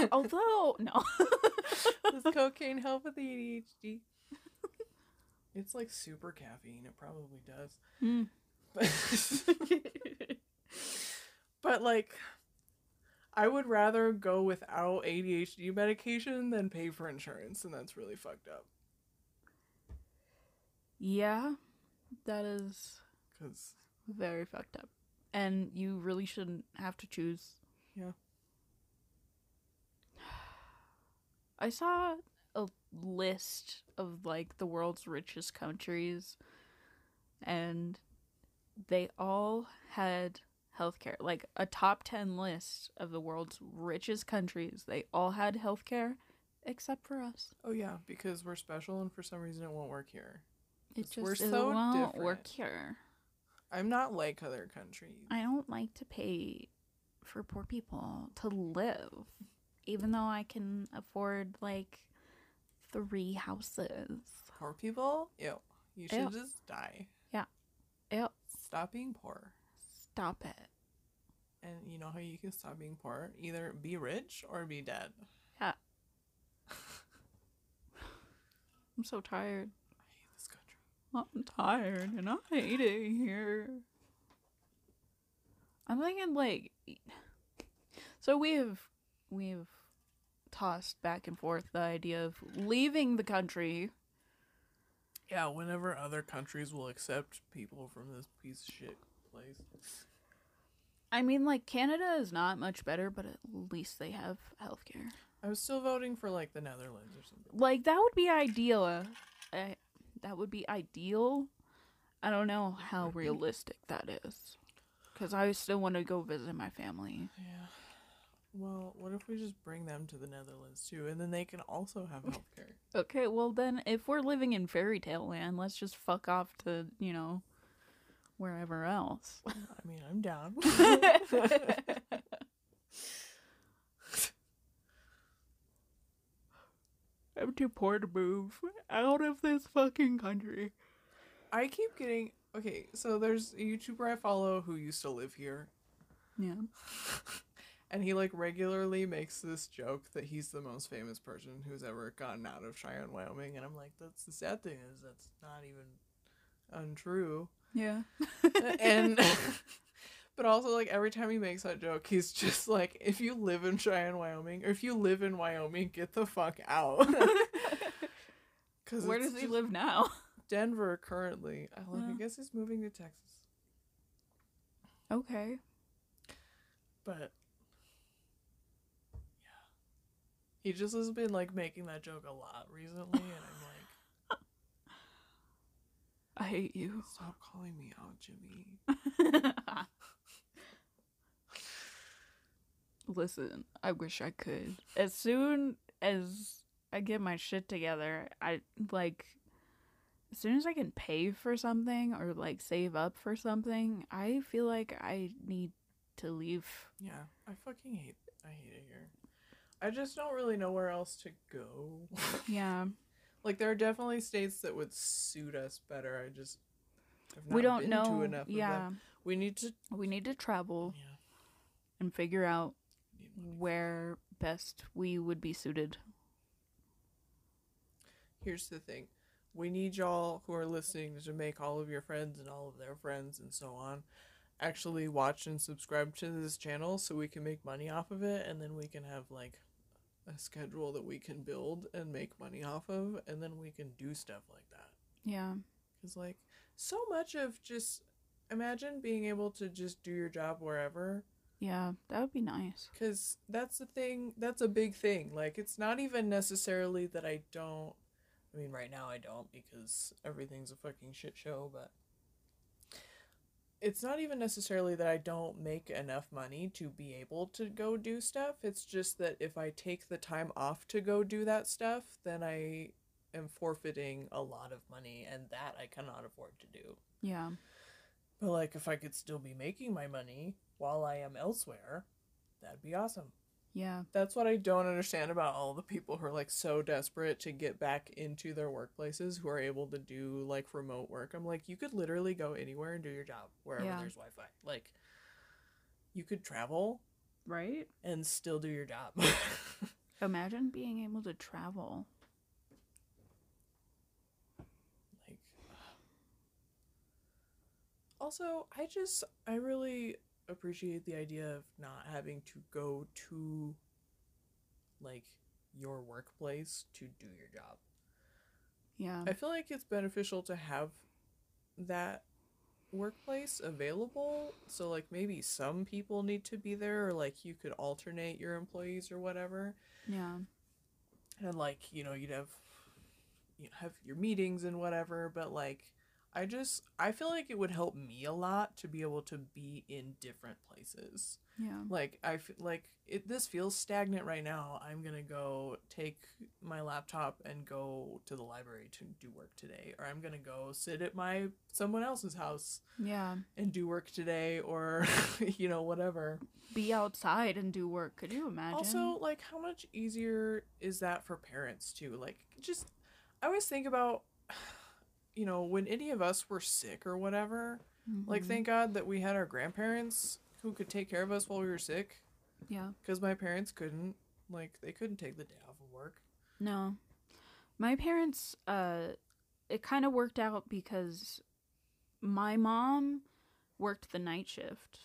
Although no. Does cocaine help with the ADHD? It's like super caffeine. It probably does. Hmm. But, but like, I would rather go without ADHD medication than pay for insurance, and that's really fucked up. yeah, that is Cause very fucked up, and you really shouldn't have to choose. yeah, I saw a list of like the world's richest countries and they all had healthcare. Like a top 10 list of the world's richest countries. They all had healthcare except for us. oh yeah, because we're special, and for some reason it won't work here. It just we're so won't different. work here. I'm not like other countries. I don't like to pay for poor people to live even though I can afford like three houses. Poor people, ew. You should Ew. just die. Yeah. Ew, Stop being poor. stop it. And you know how you can stop being poor? Either be rich or be dead. Yeah. I'm so tired. I hate this country. I'm tired and I hate it here. I'm thinking like so we've we've tossed back and forth the idea of leaving the country. Yeah, whenever other countries will accept people from this piece of shit place. I mean like Canada is not much better, but at least they have healthcare. I was still voting for like the Netherlands or something. Like that would be ideal. Uh, I, that would be ideal. I don't know how realistic that is. Cuz I still want to go visit my family. Yeah. Well, what if we just bring them to the Netherlands too, and then they can also have healthcare? Okay, well then, if we're living in fairy tale land, let's just fuck off to you know wherever else. I mean, I'm down. I'm too poor to move out of this fucking country. I keep getting okay. So there's a YouTuber I follow who used to live here, Yeah. and he like regularly makes this joke that he's the most famous person who's ever gotten out of Cheyenne, Wyoming, and I'm like, that's the sad thing is that's not even untrue. Yeah. and but also like every time he makes that joke he's just like if you live in cheyenne wyoming or if you live in wyoming get the fuck out because Where does he live now? denver currently i, like, I guess he's moving to texas Okay. but yeah he just has been like making that joke a lot recently and i'm like I hate you. stop calling me out jimmy Listen, I wish I could. As soon as I get my shit together, I like as soon as I can pay for something or like save up for something, I feel like I need to leave. yeah i fucking hate i hate it here i just don't really know where else to go Yeah. Like there are definitely states that would suit us better. I just we don't been know. enough of yeah. We need to We need to travel yeah. and figure out. Where best we would be suited. Here's the thing. We need y'all who are listening to make all of your friends and all of their friends and so on actually watch and subscribe to this channel so we can make money off of it and then we can have like a schedule that we can build and make money off of and then we can do stuff like that. Yeah. Cuz like so much of just imagine being able to just do your job wherever Yeah, that would be nice. Because that's the thing, that's a big thing. Like, it's not even necessarily that I don't. I mean, right now I don't because everything's a fucking shit show, but. It's not even necessarily that I don't make enough money to be able to go do stuff. It's just that if I take the time off to go do that stuff, then I am forfeiting a lot of money, and that I cannot afford to do. Yeah. But, like, if I could still be making my money while I am elsewhere, that'd be awesome. Yeah. That's what I don't understand about all the people who are like so desperate to get back into their workplaces who are able to do like remote work. I'm like, you could literally go anywhere and do your job wherever Yeah. there's Wi Fi. Like, you could travel Right? and still do your job. Imagine being able to travel. like, also, I just, I really appreciate the idea of not having to go to like your workplace to do your job. Yeah. I feel like it's beneficial to have that workplace available. So like maybe some people need to be there or like you could alternate your employees or whatever. Yeah. And like, you know, you'd have you know, have your meetings and whatever, but like I just I feel like it would help me a lot to be able to be in different places. Yeah. Like I feel like it this feels stagnant right now. I'm going to go take my laptop and go to the library to do work today or I'm going to go sit at my someone else's house Yeah. and do work today or you know whatever. Be outside and do work. Could you imagine? Also, like how much easier is that for parents too? Like just I always think about you know, when any of us were sick or whatever, like thank God that we had our grandparents who could take care of us while we were sick. yeah. Because my parents couldn't, like, they couldn't take the day off of work. No. My parents, uh, it kind of worked out because my mom worked the night shift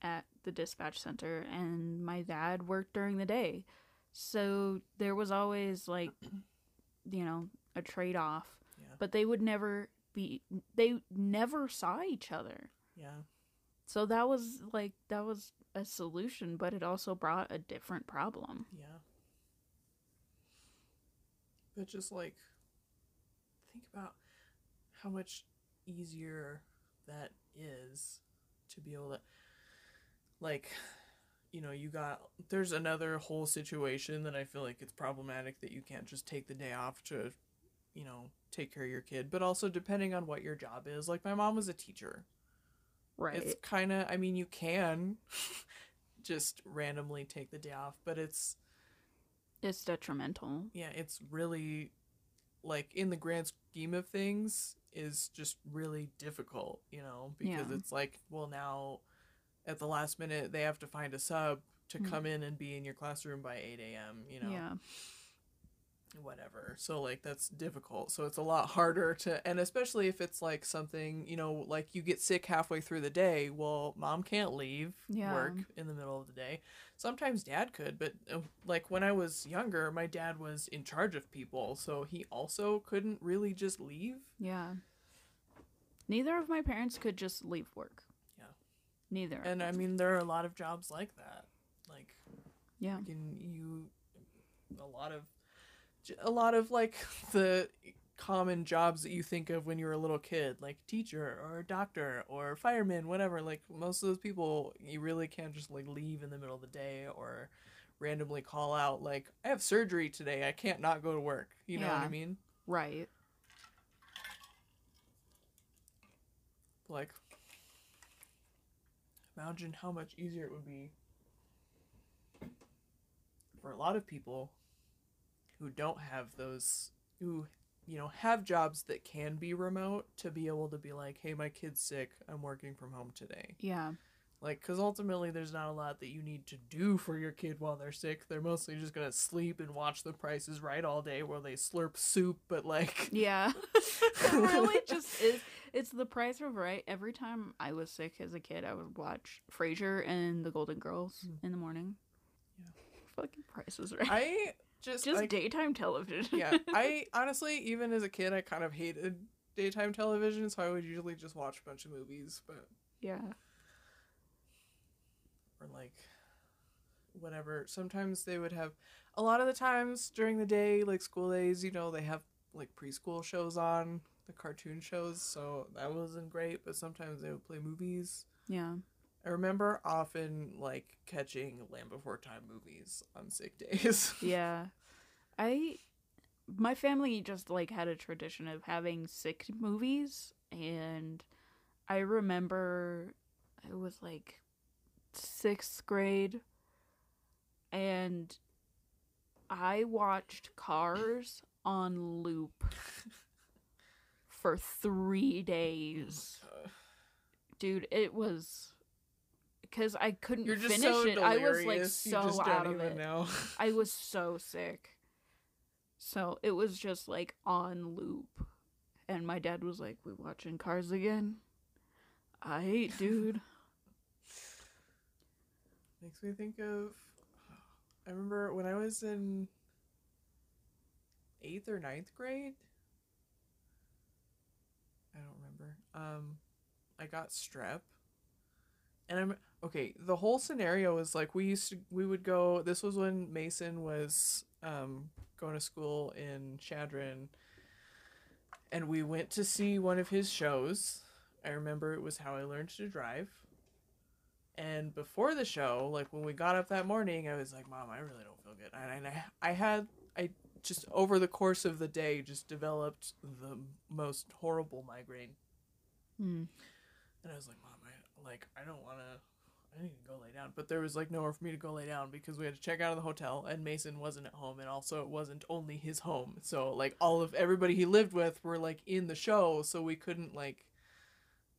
at the dispatch center and my dad worked during the day. So there was always like, you know, a trade off. Yeah. But they would never be, they never saw each other. Yeah. So that was like, that was a solution, but it also brought a different problem. Yeah. But just like, think about how much easier that is to be able to, like, you know, you got, there's another whole situation that I feel like it's problematic that you can't just take the day off to, you know, take care of your kid. But also, depending on what your job is, like, my mom was a teacher. Right. It's kind of, I mean, you can just randomly take the day off, but it's, it's detrimental. yeah, it's really like in the grand scheme of things is just really difficult, you know, because Yeah. it's like, well, now at the last minute they have to find a sub to mm. come in and be in your classroom by 8 a.m., you know, Yeah. Whatever. So, like, that's difficult. So, it's a lot harder to, and especially if it's like something, you know, like you get sick halfway through the day, well, mom can't leave Yeah. work in the middle of the day. Sometimes dad could, but uh, like when I was younger, my dad was in charge of people, so he also couldn't really just leave. Yeah. Neither of my parents could just leave work. Yeah. Neither. And I mean, there are a lot of jobs like that. Like, yeah. can you, a lot of, a lot of like the common jobs that you think of when you're a little kid, like teacher or doctor or fireman, whatever. Like most of those people, you really can't just like leave in the middle of the day or randomly call out like I have surgery today. I can't not go to work. You know what I mean? Right. Like imagine how much easier it would be for a lot of people who don't have those who you know have jobs that can be remote to be able to be like hey my kid's sick i'm working from home today Yeah. like because ultimately there's not a lot that you need to do for your kid while they're sick they're mostly just gonna sleep and watch the Price Is Right all day while they slurp soup but like Yeah. it really just is. It's the price of right. Every time I was sick as a kid, I would watch Frasier and The Golden Girls hmm. in the morning. Yeah. Fucking Price Is Right. i just just like, daytime television. yeah i honestly even as a kid i kind of hated daytime television so i would usually just watch a bunch of movies but yeah. or like whatever sometimes they would have a lot of the times during the day like school days you know they have like preschool shows on the cartoon shows so that wasn't great but sometimes they would play movies Yeah. I remember often like catching land before time movies on sick days Yeah. I my family just like had a tradition of having sick movies and I remember it was like 6th grade and I watched Cars on loop for three days. Dude, it was because I couldn't You're just finish so it. I was like delirious, so out of it. know. I was so sick. So it was just like on loop. And my dad was like, We watching cars again? I hate, dude. Makes me think of. I remember when I was in eighth or ninth grade. I don't remember. Um, I got strep, and I'm okay. The whole scenario was like we used to. We would go. This was when Mason was um going to school in Chadron, and we went to see one of his shows. I remember it was How I Learned to Drive. And before the show, like when we got up that morning, I was like, "Mom, I really don't feel good." And I, I had, I just over the course of the day, just developed the most horrible migraine. Hmm. And I was like, "Mom, I like, I don't want to. I need to go lay down." But there was like nowhere for me to go lay down because we had to check out of the hotel, and Mason wasn't at home, and also it wasn't only his home. So like all of everybody he lived with were like in the show, so we couldn't like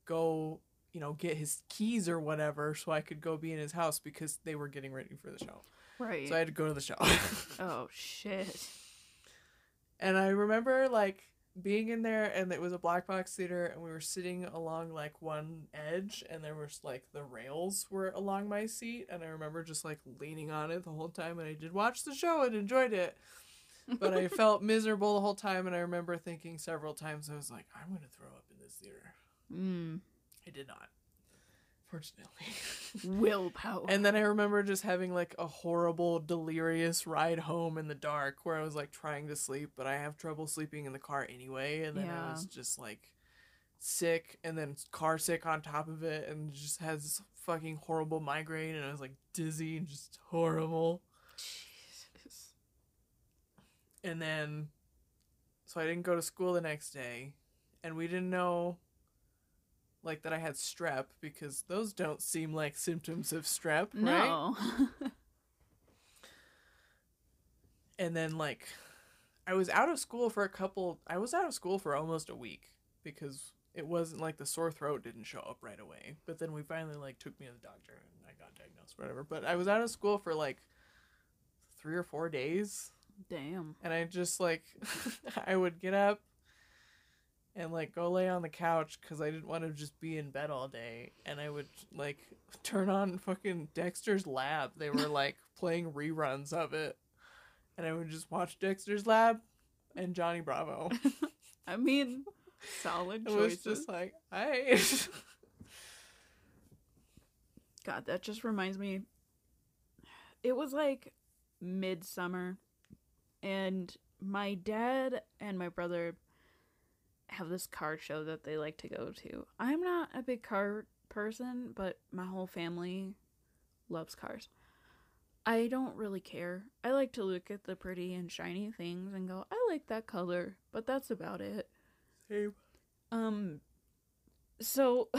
go you know, get his keys or whatever so I could go be in his house because they were getting ready for the show. Right. So I had to go to the show. oh, shit. and I remember like being in there and it was a black box theater and we were sitting along like one edge and there was like the rails were along my seat and I remember just like leaning on it the whole time and I did watch the show and enjoyed it. But I felt miserable the whole time and I remember thinking several times I was like, I'm gonna throw up in this theater. Mm. I did not. Fortunately. Willpower. And then I remember just having like a horrible, delirious ride home in the dark where I was like trying to sleep, but I have trouble sleeping in the car anyway. And then I was just like sick and then car sick on top of it and just has this fucking horrible migraine and I was like dizzy and just horrible. Jesus. And then, so I didn't go to school the next day and we didn't know like that I had strep because those don't seem like symptoms of strep, right? No. and then like I was out of school for a couple I was out of school for almost a week because it wasn't like the sore throat didn't show up right away. But then we finally like took me to the doctor and I got diagnosed whatever. But I was out of school for like 3 or 4 days Damn. and I just like I would get up and like go lay on the couch cuz I didn't want to just be in bed all day and I would like turn on fucking Dexter's Lab. They were like playing reruns of it. And I would just watch Dexter's Lab and Johnny Bravo. I mean, solid It was just like, I God, that just reminds me. It was like midsummer, and my dad and my brother have this car show that they like to go to. I'm not a big car person, but my whole family loves cars. I don't really care. I like to look at the pretty and shiny things and go, I like that color, but that's about it. Same. Um so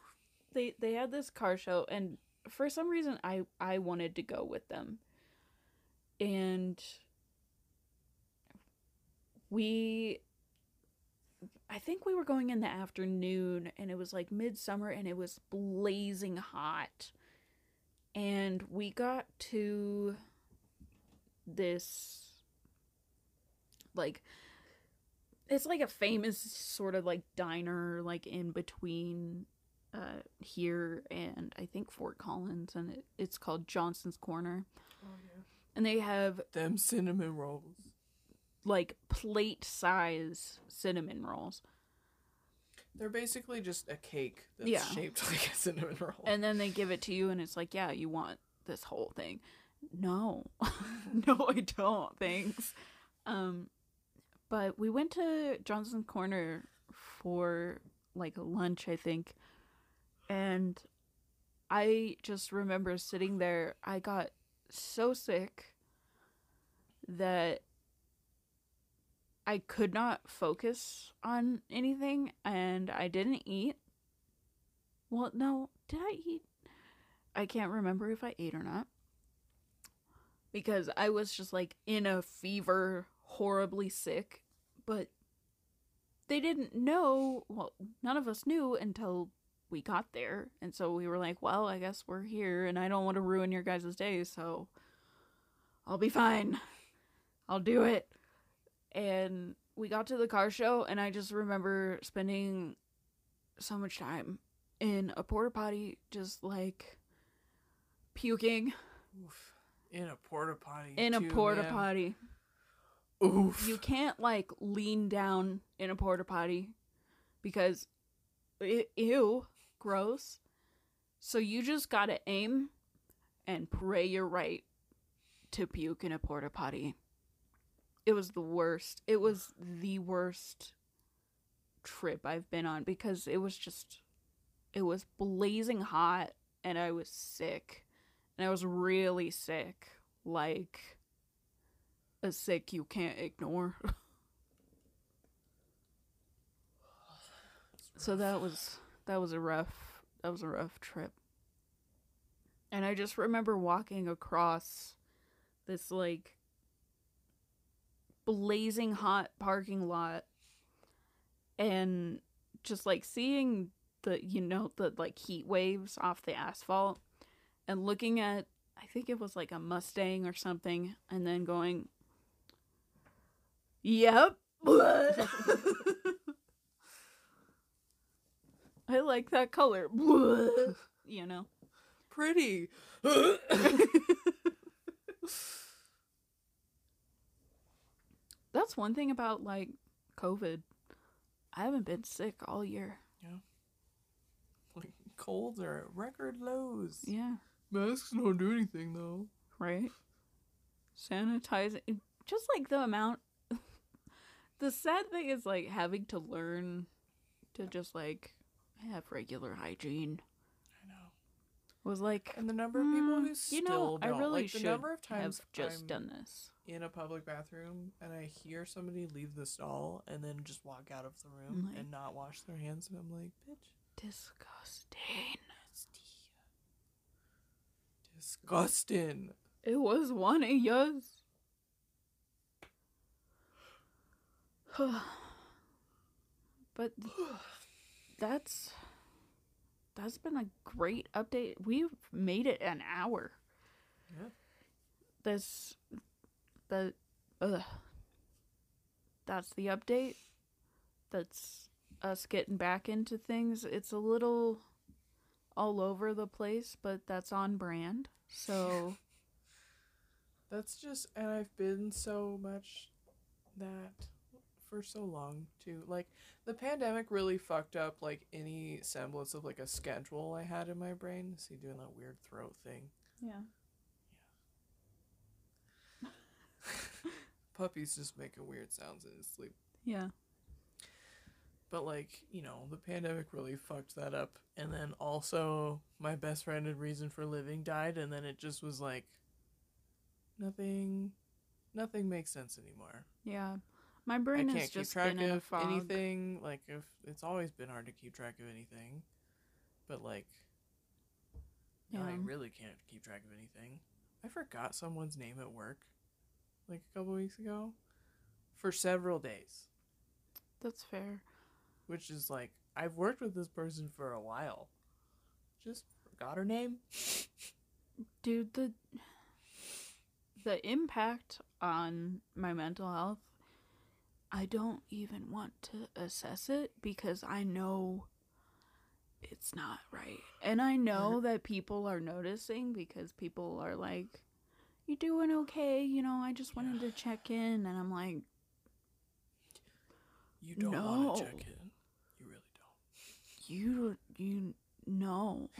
they they had this car show and for some reason I I wanted to go with them. And we I think we were going in the afternoon and it was like midsummer and it was blazing hot. And we got to this like it's like a famous sort of like diner like in between uh here and I think Fort Collins and it, it's called Johnson's Corner. Oh, yeah. And they have Them cinnamon rolls. Like plate size cinnamon rolls. They're basically just a cake that's Yeah. shaped like a cinnamon roll. And then they give it to you and it's like, "Yeah, you want this whole thing." No. no, I don't. Thanks. Um but we went to Johnson Corner for like lunch, I think. And I just remember sitting there. I got so sick that I could not focus on anything and I didn't eat. Well, no, did I eat? I can't remember if I ate or not. because I was just like in a fever, horribly sick, but they didn't know, well, none of us knew until we got there. And so we were like, well, I guess we're here and I don't want to ruin your guys' day, so I'll be fine. I'll do it. And we got to the car show and I just remember spending so much time in a porta potty just like puking Oof. In a porta potty. in a porta man. potty. Oof. You can't like lean down in a porta potty because e- ew, gross. So you just got to aim and pray you're right to puke in a porta potty. It was the worst. It was the worst trip I've been on because it was just it was blazing hot and I was sick. And I was really sick. Like a sick you can't ignore. so that was that was a rough that was a rough trip. And I just remember walking across this like blazing hot parking lot and just like seeing the you know the like heat waves off the asphalt and looking at I think it was like a Mustang or something and then going Yep. I like that color. you know. Pretty. That's one thing about like COVID. I haven't been sick all year. yeah. Like colds are at record lows. Yeah. Masks don't do anything though. right? Sanitizing, just like the amount. the sad thing is like having to learn to just like have regular hygiene. I know. Was like, And the number of people who "Mm, still you know, I really like the should number of times have just I'm done this. In a public bathroom and I hear somebody leave the stall and then just walk out of the room Like- and not wash their hands and I'm like, bitch, Disgusting. Disgusting. It was one of yours. but that's that's been a great update. We've made it an hour. Yeah. This the ugh. That's the update. That's us getting back into things. It's a little all over the place, but that's on brand. So That's just, and I've been so much that for so long too. Like the pandemic really fucked up like any semblance of like a schedule I had in my brain. See, doing that weird throat thing. yeah. Puppy's just making weird sounds in his sleep. Yeah. But like, you know, the pandemic really fucked that up. And then also my best friend and reason for living died and then it just was like nothing nothing makes sense anymore. Yeah. My brain I has can't keep just track been in a of fog. anything. Like if it's always been hard to keep track of anything. But like now I really can't keep track of anything. I forgot someone's name at work like a couple weeks ago for several days. That's fair. which is like I've worked with this person for a while. Just forgot her name. Dude, the the impact on my mental health, I don't even want to assess it because I know it's not right. And I know that people are noticing because people are like, You doing okay? You know, I just wanted to check in and I'm like, You don't No. want to check in. You really don't. You you know.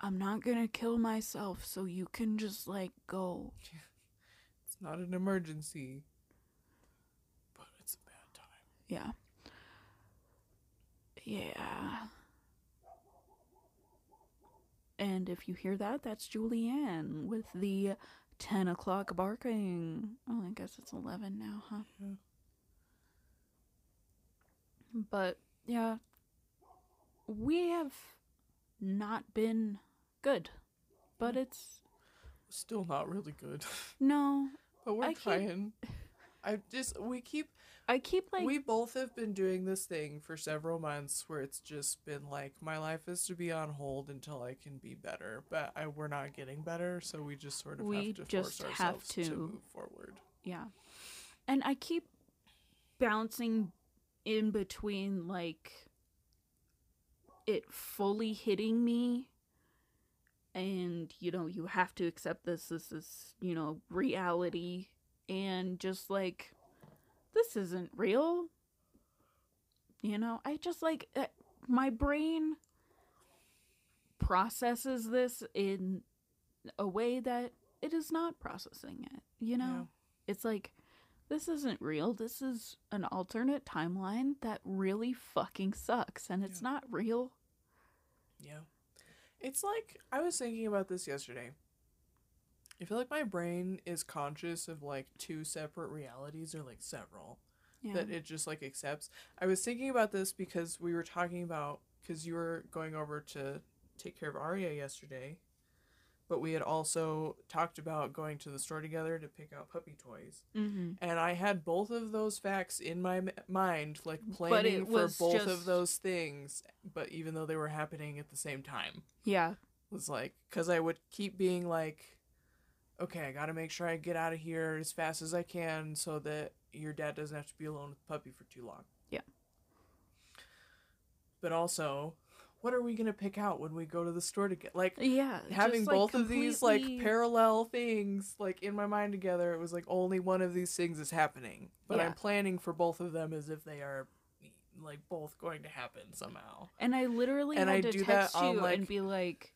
I'm not gonna kill myself so you can just like go. It's not an emergency. But it's a bad time. Yeah. Yeah. And if you hear that, that's Julianne with the 10 o'clock barking. Oh, I guess it's 11 now, huh? Yeah. But, yeah. We have not been good. But hmm. it's Still not really good. No, But we're I trying. I just we keep I keep like we both have been doing this thing for several months where it's just been like my life is to be on hold until I can be better, but I we're not getting better, so we just sort of We have to just force have ourselves to- move forward. Yeah. And I keep bouncing in between like it fully hitting me and you know you have to accept this this is you know reality and just like this isn't real you know i just like uh, my brain processes this in a way that it is not processing it you know Yeah. it's like this isn't real this is an alternate timeline that really fucking sucks and it's not real Yeah. It's like I was thinking about this yesterday. I feel like my brain is conscious of like two separate realities or like several. yeah that it just like accepts. I was thinking about this because we were talking about because you were going over to take care of Arya yesterday, but we had also talked about going to the store together to pick out puppy toys, mm-hmm. and I had both of those facts in my m- mind, like planning for both just- of those things. But even though they were happening at the same time, yeah was like because I would keep being like, okay, I got to make sure I get out of here as fast as I can so that your dad doesn't have to be alone with the puppy for too long. Yeah. But also, what are we gonna pick out when we go to the store to get like yeah having like, both of these like parallel things like in my mind together? It was like only one of these things is happening, but Yeah. I'm planning for both of them as if they are like both going to happen somehow. And I literally And had I to do text that on, you like- and be like,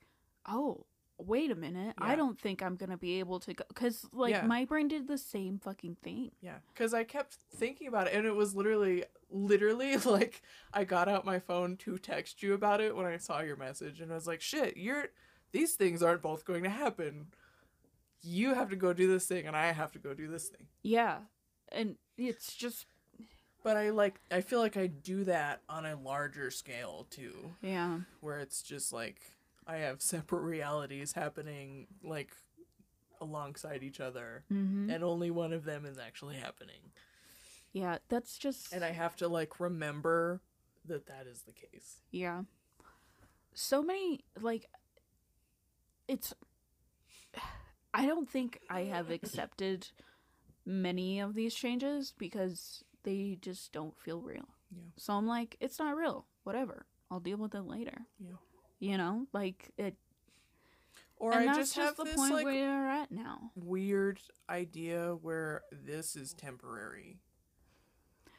"Oh, wait a minute. I don't think I'm gonna be able to go." Because like Yeah. my brain did the same fucking thing. Yeah, because I kept thinking about it, and it was literally, literally like I got out my phone to text you about it when I saw your message, and I was like, "Shit, you're these things aren't both going to happen. You have to go do this thing, and I have to go do this thing." Yeah, and it's just But I like, I feel like I do that on a larger scale too, yeah, where it's just like I have separate realities happening like alongside each other, mm-hmm. and only one of them is actually happening. yeah. That's just and I have to like remember that that is the case. Yeah. So many like it's I don't think I have accepted many of these changes because they just don't feel real. Yeah. So I'm like, it's not real. Whatever. I'll deal with it later. Yeah. You know? Like it Or and I that's just just, have the this point like where we're at now. weird idea where this is temporary.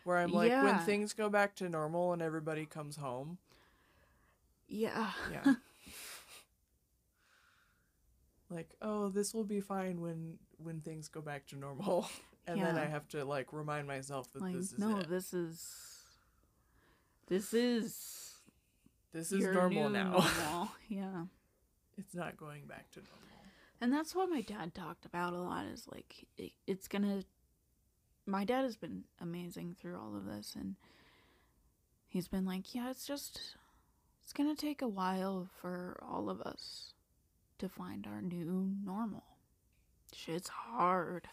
Where I'm like, when things go back to normal and everybody comes home, Yeah. yeah. like, oh, this will be fine when when things go back to normal, and then I have to like remind myself that Like this is no, it. this is this is This is normal now. normal. yeah. it's not going back to normal. And that's what my dad talked about a lot is like it, it's gonna. My dad has been amazing through all of this, and he's been like, yeah, it's just. It's gonna take a while for all of us to find our new normal. Shit's hard.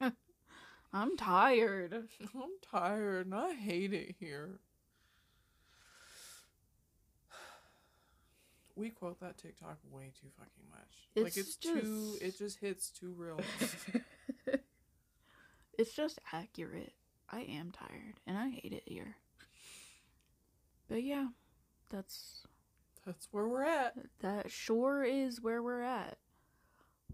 I'm tired. I'm tired and I hate it here. We quote that TikTok way too fucking much. like It's it's too it just hits too real. It's just accurate. I am tired, and I hate it here. But yeah, that's That's where we're at. That sure is where we're at.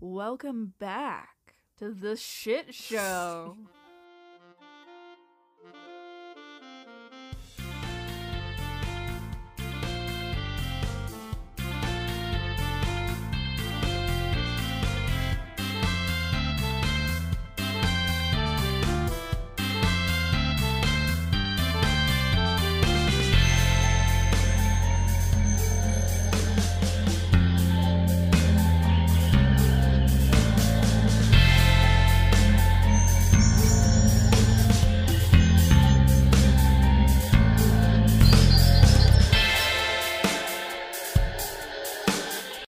Welcome back to the shit show.